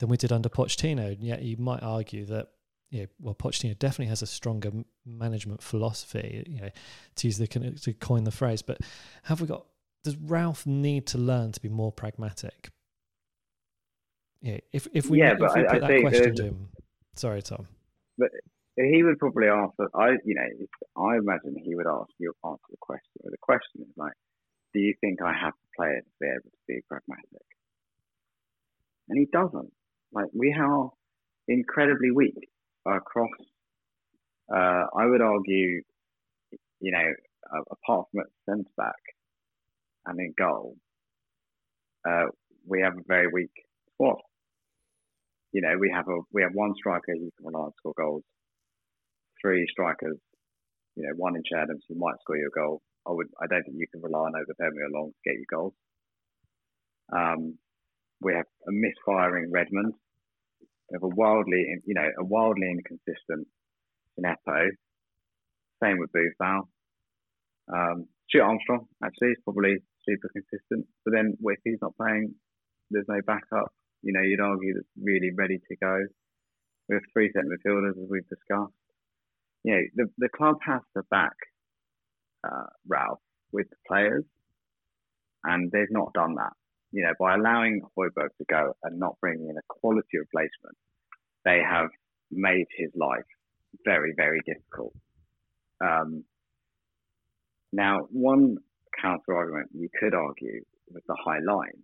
than we did under Pochettino. And yet you might argue that you know, well, Pochettino definitely has a stronger management philosophy, you know, to use the to coin the phrase. But have we got? Does Ralph need to learn to be more pragmatic? Yeah, if if we Yeah, if but we I- put I that question to him, sorry, Tom. But He would probably answer. I, you know, I imagine he would ask you answer the question. The question is like, do you think I have to play it to be able to be pragmatic? And he doesn't. Like we are incredibly weak across. Uh, I would argue, you know, apart from at centre back and in goal, uh, we have a very weak squad. You know, we have a we have one striker who can rely on score goals, three strikers, you know, one in Che Adams who might score you a goal. I would I don't think you can rely on Obafemi Long to get you goals. Um, we have a misfiring Redmond. We have a wildly, you know, a wildly inconsistent Djenepo. Same with Boufal. Um, Stuart Armstrong actually is probably super consistent, but then if he's not playing, there's no backup. You know, you'd argue that's really ready to go. We have three centre midfielders as we've discussed. You know, the the club has to back uh, Ralph with the players, and they've not done that. You know, by allowing Højbjerg to go and not bringing in a quality replacement, they have made his life very, very difficult. Um, Now, one counter argument you could argue with the high line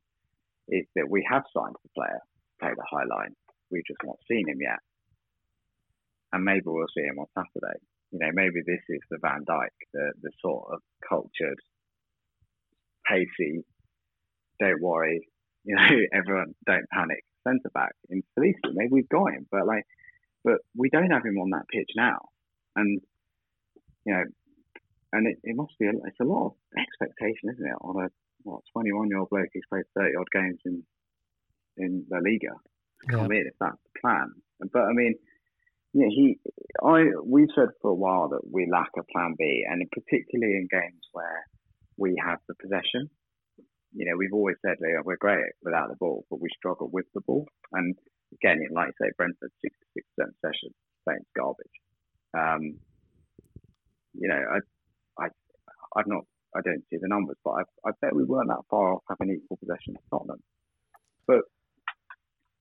is that we have signed the player play the high line. We've just not seen him yet. And maybe we'll see him on Saturday. You know, maybe this is the Van Dijk, the, the sort of cultured, pacey, don't worry, <laughs> you know, everyone don't panic centre back in Salisu. Maybe we've got him, but like, but we don't have him on that pitch now. And, you know, and it, it must be, a, it's a lot of expectation, isn't it, on a what 21 year old bloke who's played 30 odd games in in La Liga to come yeah. in if that's the plan. But I mean, yeah, he, I, we've said for a while that we lack a plan B, and particularly in games where we have the possession. You know, we've always said yeah, we're great without the ball, but we struggle with the ball. And again, like I say, Brentford 66% possession, Saints garbage. Um, you know, I, I, I've not I don't see the numbers, but I, I bet we weren't that far off having equal possession to Tottenham. But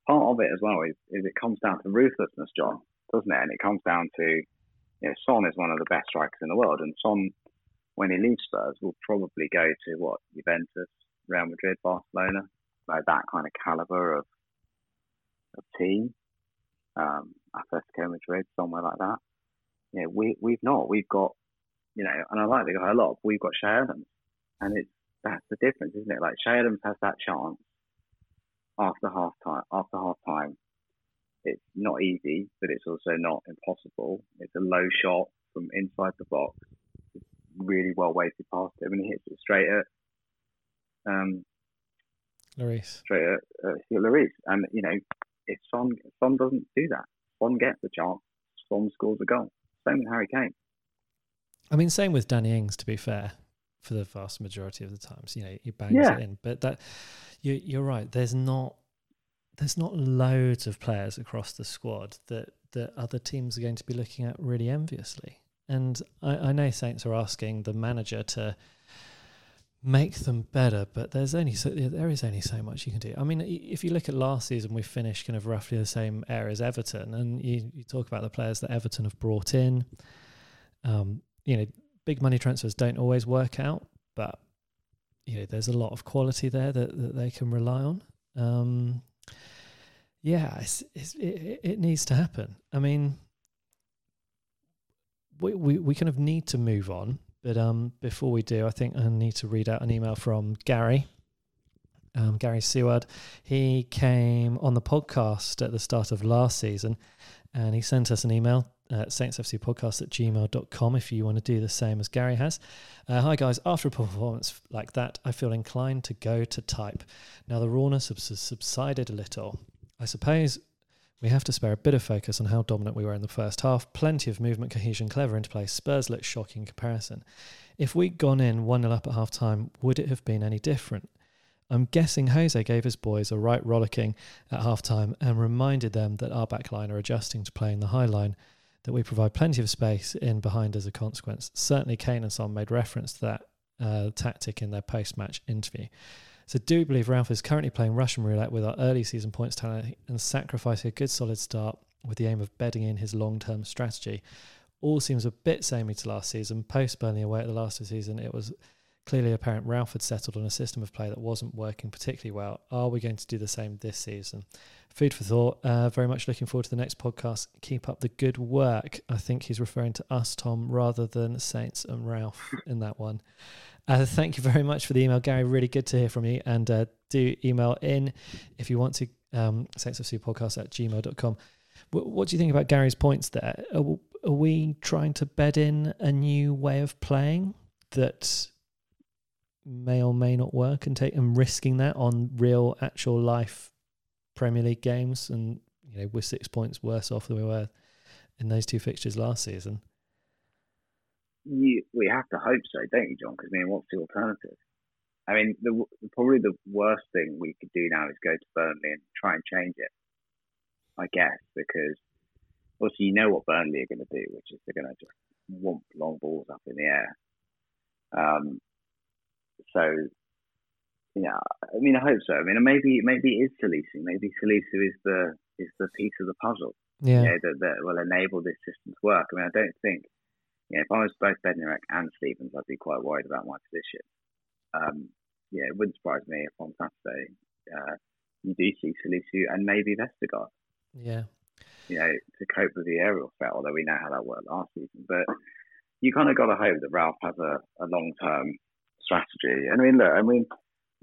part of it as well is, is it comes down to ruthlessness, John, doesn't it? And it comes down to, you know, Son is one of the best strikers in the world, and Son, when he leaves Spurs, will probably go to what Juventus, Real Madrid, Barcelona, like that kind of caliber of of team, um, Atletico Madrid, somewhere like that. Yeah, we we've not. We've got you know, and I like the guy a lot. We've got Che Adams, and it's that's the difference, isn't it? Like Che Adams has that chance after half time. After half time, it's not easy, but it's also not impossible. It's a low shot from inside the box. It's really well weighted past him, and he hits it straight at um, Lloris. Straight at uh, Lloris, and you know, if Son Son doesn't do that, Son gets the chance. Son scores a goal. Same with Harry Kane. I mean, same with Danny Ings. To be fair, for the vast majority of the times, you know, he bangs yeah. it in. But that you, you're right. There's not there's not loads of players across the squad that that other teams are going to be looking at really enviously. And I, I know Saints are asking the manager to make them better, but there's only so there is only so much you can do. I mean, if you look at last season, we finished kind of roughly the same area as Everton, and you, you talk about the players that Everton have brought in. Um, you know, big money transfers don't always work out, but you know, there's a lot of quality there that, that they can rely on. Um, yeah, it's, it's, it, it needs to happen. I mean, we, we, we kind of need to move on, but um, before we do, I think I need to read out an email from Gary. Um, Gary Seward. He came on the podcast at the start of last season and he sent us an email uh, saintsfcpodcast at gmail.com if you want to do the same as Gary has. Uh, hi, guys. After a performance like that, I feel inclined to go to type. Now, the rawness has subsided a little. I suppose we have to spare a bit of focus on how dominant we were in the first half. Plenty of movement, cohesion, clever interplay. Spurs looked shocking in comparison. If we'd gone in 1 0 up at half time, would it have been any different? I'm guessing Jose gave his boys a right rollicking at half time and reminded them that our backline are adjusting to playing the high line that we provide plenty of space in behind as a consequence. Certainly, Kane and Son made reference to that uh, tactic in their post match interview. So, do believe Ralph is currently playing Russian roulette with our early season points tally and sacrificing a good solid start with the aim of bedding in his long term strategy. All seems a bit samey to last season. Post Burnley away at the last of the season, it was clearly apparent Ralph had settled on a system of play that wasn't working particularly well. Are we going to do the same this season? food for thought. Uh, very much looking forward to the next podcast. Keep up the good work. I think he's referring to us, Tom, rather than Saints and Ralph in that one. Uh, thank you very much for the email, Gary. Really good to hear from you. And uh, do email in if you want to, um, saintsfcpodcast at gmail.com. W- what do you think about Gary's points there? Are, are we trying to bed in a new way of playing that may or may not work and take and risking that on real actual life Premier League games, and you know we're six points worse off than we were in those two fixtures last season. You, we have to hope so, don't you, John? Because I mean, what's the alternative? I mean, the, probably the worst thing we could do now is go to Burnley and try and change it. I guess because also you know what Burnley are going to do, which is they're going to just womp long balls up in the air. Um, so yeah, I mean, I hope so. I mean, maybe maybe it is Salisu. Maybe Salisu is the is the piece of the puzzle. Yeah, you know, that that will enable this system to work. I mean, I don't think you know, if I was both Bednarek and Stevens, I'd be quite worried about my position. Um, yeah, it wouldn't surprise me if on Saturday uh, you do see Salisu and maybe Vestergaard. Yeah. You know, to cope with the aerial threat, although we know how that worked last season. But you kind of got to hope that Ralph has a, a long term strategy. And I mean, look, I mean,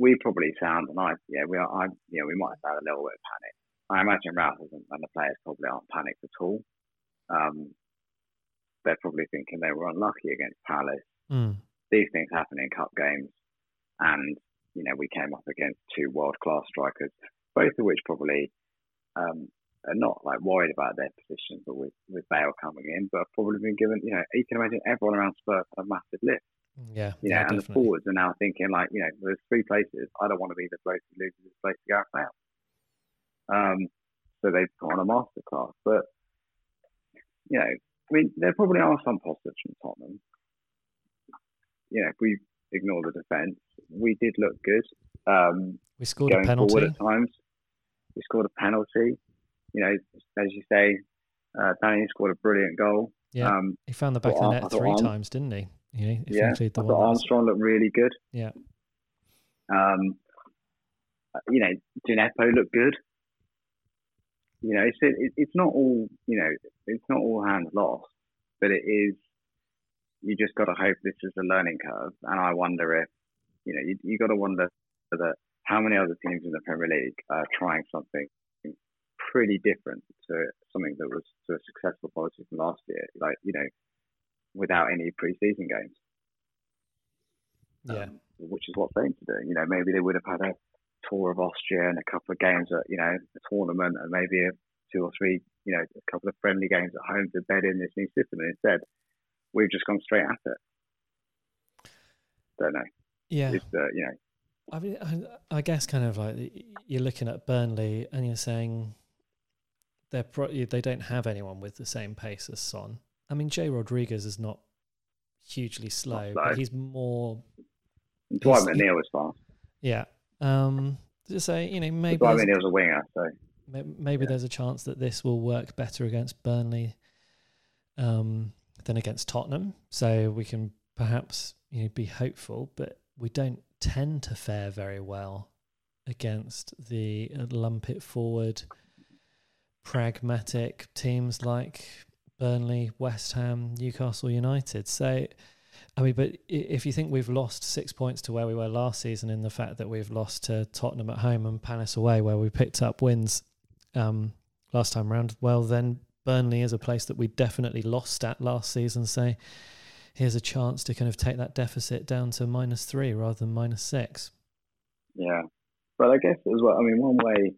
we probably sound, and I, yeah, we are, I, you know, we might have had a little bit of panic. I imagine Ralph and the players probably aren't panicked at all. Um, they're probably thinking they were unlucky against Palace. Mm. These things happen in cup games, and you know we came up against two world class strikers, both of which probably um, are not like worried about their position, but with with Bale coming in, but have probably been given. You know, you can imagine everyone around Spurs had a massive lift. Yeah, you know, yeah, and definitely. the forwards are now thinking like, you know, there's three places. I don't want to be the place who loses his place to Gareth Bale. Um, so they've gone on a masterclass, but you know, I mean, there probably are some positives from Tottenham. You know, if we ignore the defence, we did look good. Um, we scored a penalty. at times. We scored a penalty. You know, as you say, uh, Danny scored a brilliant goal. Yeah, Um, he found the back of the net three Arm- times, didn't he? You know, if you yeah, include the I one. thought Armstrong looked really good. Yeah. Um, you know, Djenepo looked good. You know, it's it, it's not all you know, it's not all hands lost, but it is. You just got to hope this is a learning curve, and I wonder if you know you you got to wonder that how many other teams in the Premier League are trying something pretty different to something that was to a successful policy from last year, like you know, without any pre-season games yeah, um, which is what are doing. You know, maybe they would have had a tour of Austria and a couple of games at, you know, a tournament and maybe a two or three, you know, a couple of friendly games at home to bed in this new system. And instead, we've just gone straight at it. Don't know. yeah. It's, uh, you know, I mean, I, I guess kind of like you're looking at Burnley and you're saying they're pro- they don't have anyone with the same pace as Son. I mean, Jay Rodriguez is not hugely slow, slow. but he's more Dwight McNeil was fast. yeah. Um, to say you know maybe Dwight McNeil's a winger, so Maybe Yeah. there's a chance that this will work better against Burnley um, than against Tottenham. So we can perhaps you know, be hopeful, but we don't tend to fare very well against the lump it forward, pragmatic teams like Burnley, West Ham, Newcastle United. So. I mean, but if you think we've lost six points to where we were last season, in the fact that we've lost to Tottenham at home and Palace away, where we picked up wins um, last time round, well, then Burnley is a place that we definitely lost at last season. So here's a chance to kind of take that deficit down to minus three rather than minus six. Yeah, but I guess as well. I mean, one way.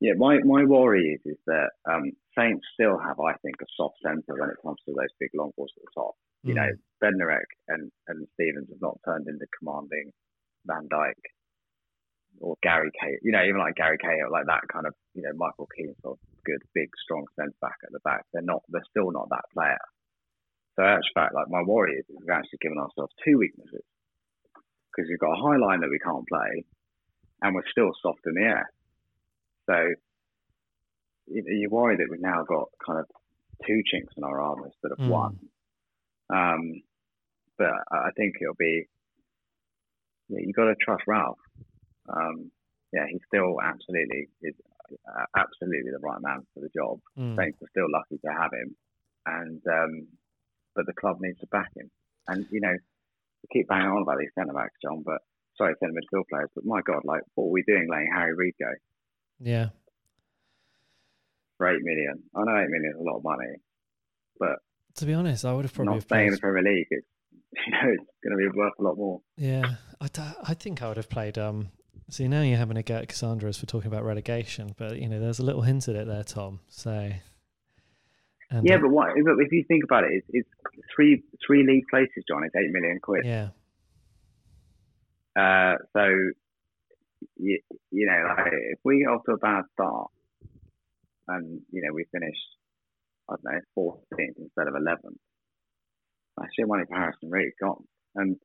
Yeah, my, my worry is is that um, Saints still have, I think, a soft centre when it comes to those big long balls at the top. You know, Mm. Bednarek and, and Stevens have not turned into commanding Van Dijk or Gary Cahill. You know, even like Gary Cahill, like that kind of, you know, Michael Keane sort of good, big, strong centre back at the back. They're not, they're still not that player. So, in fact, like my worry is we've actually given ourselves two weaknesses because we've got a high line that we can't play and we're still soft in the air. So, you, worry that we've now got kind of two chinks in our armour instead of Mm. one. Um, but I think it'll be, yeah, you got to trust Ralph. Um, yeah, he's still absolutely is uh, absolutely the right man for the job. Mm. Saints are still lucky to have him, and um, but the club needs to back him. And you know, we keep banging on about these centre backs, John, but sorry, centre midfield players. But my God, like, what are we doing letting Harry Reed go Yeah. For eight million? I know eight million is a lot of money, but To be honest, I would have probably not staying in the Premier League. It's <laughs> you know, it's going to be worth a lot more. Yeah, I, I think I would have played. Um, see, now you're having a go at Cassandra's for talking about relegation, but you know, there's a little hint at it there, Tom. So, and, yeah, uh, but what? But if you think about it, it's, it's three three league places, John. It's eight million quid. yeah, Uh, so, you, you know, like, if we get off to a bad start and, you know, we finished I don't know, 14th instead of 11th, that's your money for Harrison Reed gone. And,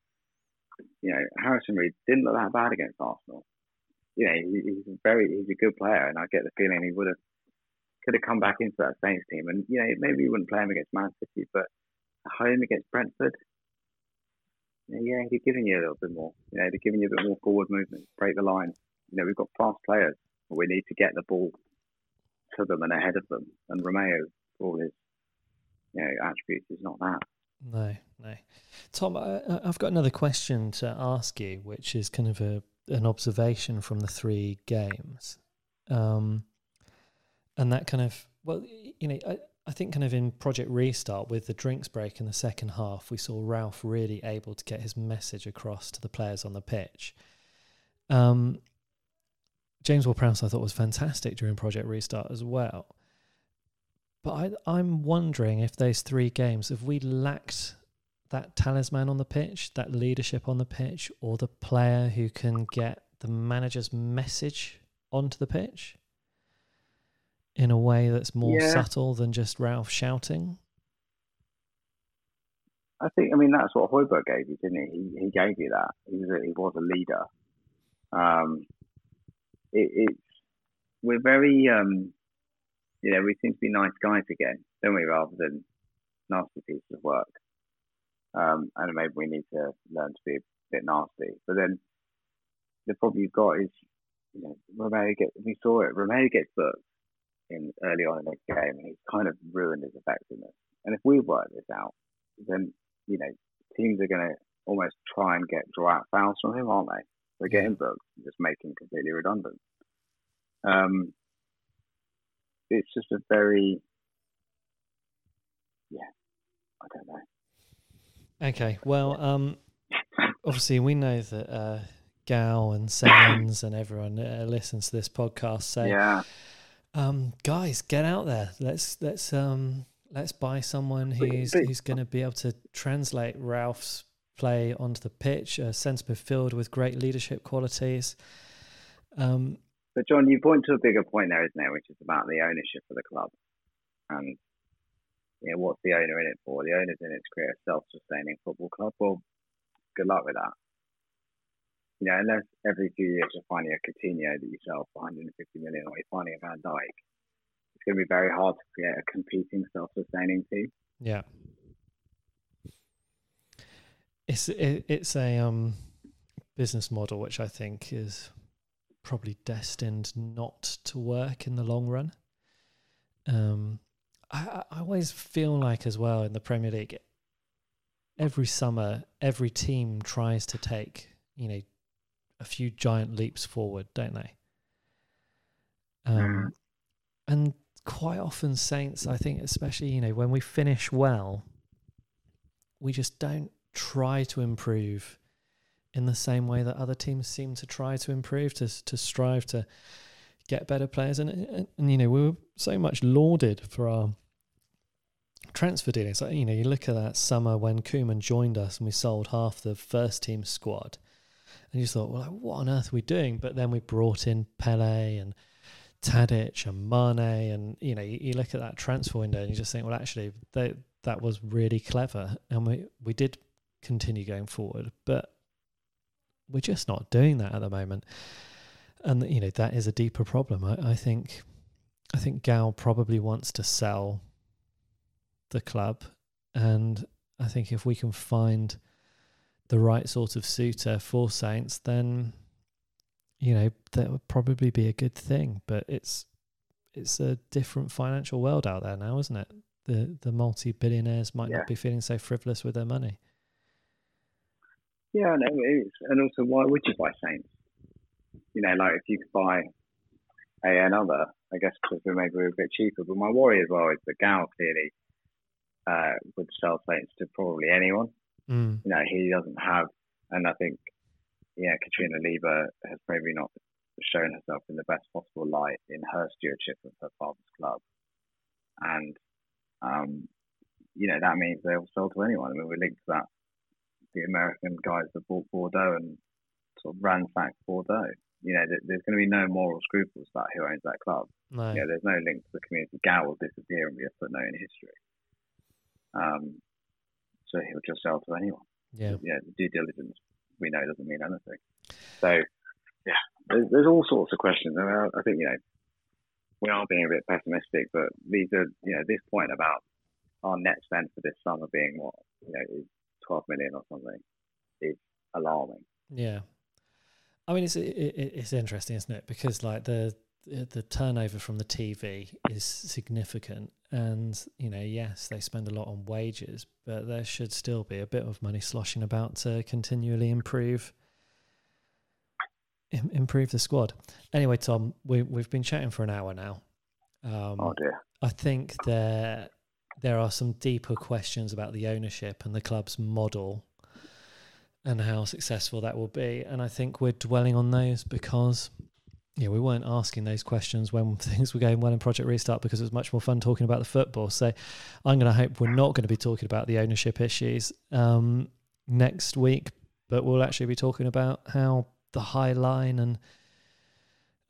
you know, Harrison Reed didn't look that bad against Arsenal. You know, he, he's a very, he's a good player, and I get the feeling he would have, could have come back into that Saints team. And, you know, maybe he wouldn't play him against Man City, but home against Brentford. Yeah, he'd giving you a little bit more. You know, they're giving you a bit more forward movement, break the line. You know, we've got fast players, we need to get the ball to them and ahead of them. And Romeo, all his you know attributes, is not that. No, no. Tom, I, I've got another question to ask you, which is kind of a an observation from the three games, um, and that kind of well, you know, I, I think kind of in Project Restart with the drinks break in the second half, we saw Ralph really able to get his message across to the players on the pitch. Um, James Ward-Prowse I thought was fantastic during Project Restart as well. But I, I'm wondering if those three games, if we lacked that talisman on the pitch, that leadership on the pitch, or the player who can get the manager's message onto the pitch in a way that's more Yeah. subtle than just Ralph shouting. I think, I mean, that's what Højbjerg gave you, didn't he? He, he gave you that. He was a, he was a leader. Um, it, it's we're very, um, you know, we seem to be nice guys again, don't we? Rather than nasty pieces of work. Um, and maybe we need to learn to be a bit nasty. But then the problem you've got is, you know, Romeo gets. We saw it. Romeo gets booked in early on in the game, and he's kind of ruined his effectiveness. And if we work this out, then you know teams are going to almost try and get draw out fouls from him, aren't they? They're getting booked, just him completely redundant. Um, it's just a very, yeah, I don't know. Okay, well, um, obviously we know that uh, Gao and Semmens and everyone uh, listens to this podcast. So, Yeah, um, guys, get out there. Let's let's um, let's buy someone who's who's going to be able to translate Ralph's play onto the pitch. A centre midfield with great leadership qualities. Um, but John, you point to a bigger point there, isn't there, which is about the ownership of the club, and you know what's the owner in it for? The owner's in it to create a self-sustaining football club. Well, good luck with that. You know, unless every few years you're finding a Coutinho that you sell for 150 million, or you're finding a Van Dijk, it's going to be very hard to create a competing, self-sustaining team. yeah, it's it, it's a um, business model which I think is probably destined not to work in the long run. Um, I, I always feel like as well in the Premier League, every summer, every team tries to take you know a few giant leaps forward, don't they? Um, and quite often, Saints, I think, especially you know when we finish well, we just don't try to improve in the same way that other teams seem to try to improve to to strive to get better players. And and, and you know we were so much lauded for our transfer dealings. Like you know you look at that summer when Koeman joined us and we sold half the first team squad. And you thought well what on earth are we doing? But then we brought in Pellè and Tadic and Mane and you know you, you look at that transfer window and you just think well actually they, that was really clever. And we we did continue going forward but we're just not doing that at the moment. And you know that is a deeper problem. I, I think I think Gao probably wants to sell the club. And I think if we can find the right sort of suitor for Saints then you know that would probably be a good thing. But it's it's a different financial world out there now isn't it? The the multi-billionaires might Yeah. not be feeling so frivolous with their money Yeah, no, it is. And also, why would you buy Saints? You know, like if you could buy a another, I guess because we maybe we're a bit cheaper. But my worry as well is that Gao clearly uh, would sell Saints to probably anyone. mm. You know, he doesn't have, and I think, yeah, Katharina Liebherr has maybe not shown herself in the best possible light in her stewardship of her father's club. And, um, you know, that means they'll sell to anyone. I mean, we're linked to that the American guys that bought Bordeaux and sort of ransacked Bordeaux. You know, there- there's going to be no moral scruples about who owns that club. no You know, there's no link to the community. Gao will disappear and be a footnote in history. Um, so he'll just sell to anyone. yeah the due diligence we know doesn't mean anything. So, yeah, there's, there's all sorts of questions. I, mean, I- I think, you know, we are being a bit pessimistic, but these are, you know, this point about our net spend for this summer being what you know is 12 million or something is alarming. Yeah, I mean it's it, it's interesting, isn't it? Because like the the turnover from the TV is significant, and you know, yes, they spend a lot on wages, but there should still be a bit of money sloshing about to continually improve improve the squad. Anyway, Tom, we we've been chatting for an hour now. Um, oh dear. I think there there are some deeper questions about the ownership and the club's model and how successful that will be. And I think we're dwelling on those because yeah, we weren't asking those questions when <laughs> things were going well in Project Restart because it was much more fun talking about the football. So I'm going to hope we're not going to be talking about the ownership issues um, next week, but we'll actually be talking about how the high line and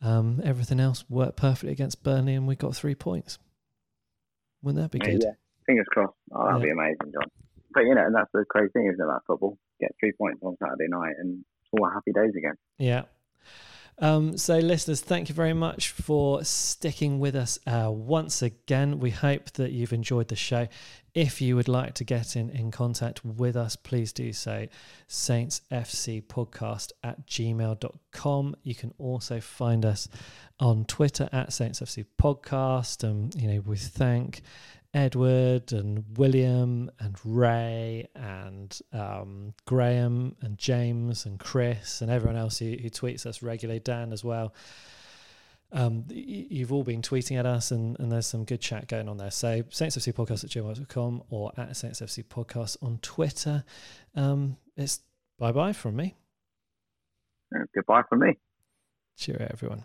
um, everything else worked perfectly against Burnley and we got three points. Wouldn't that be good? Yeah, fingers crossed. Oh, that'd yeah. be amazing, John. But you know, and that's the crazy thing, isn't it, about football? Get three points on Saturday night and it's all happy days again. Yeah, um, so, listeners, thank you very much for sticking with us uh, once again. We hope that you've enjoyed the show. If you would like to get in, in contact with us, please do so. SaintsFCPodcast at gmail.com. You can also find us on Twitter at SaintsFCPodcast. And, you know, we thank Edward and William and Ray and um, Graham and James and Chris and everyone else who, who tweets us regularly, Dan as well. Um, you've all been tweeting at us, and, and there's some good chat going on there. So, SaintsFC Podcast at gmail.com or at SaintsFC Podcast on Twitter. Um, it's bye bye from me. Goodbye from me. Cheerio, everyone.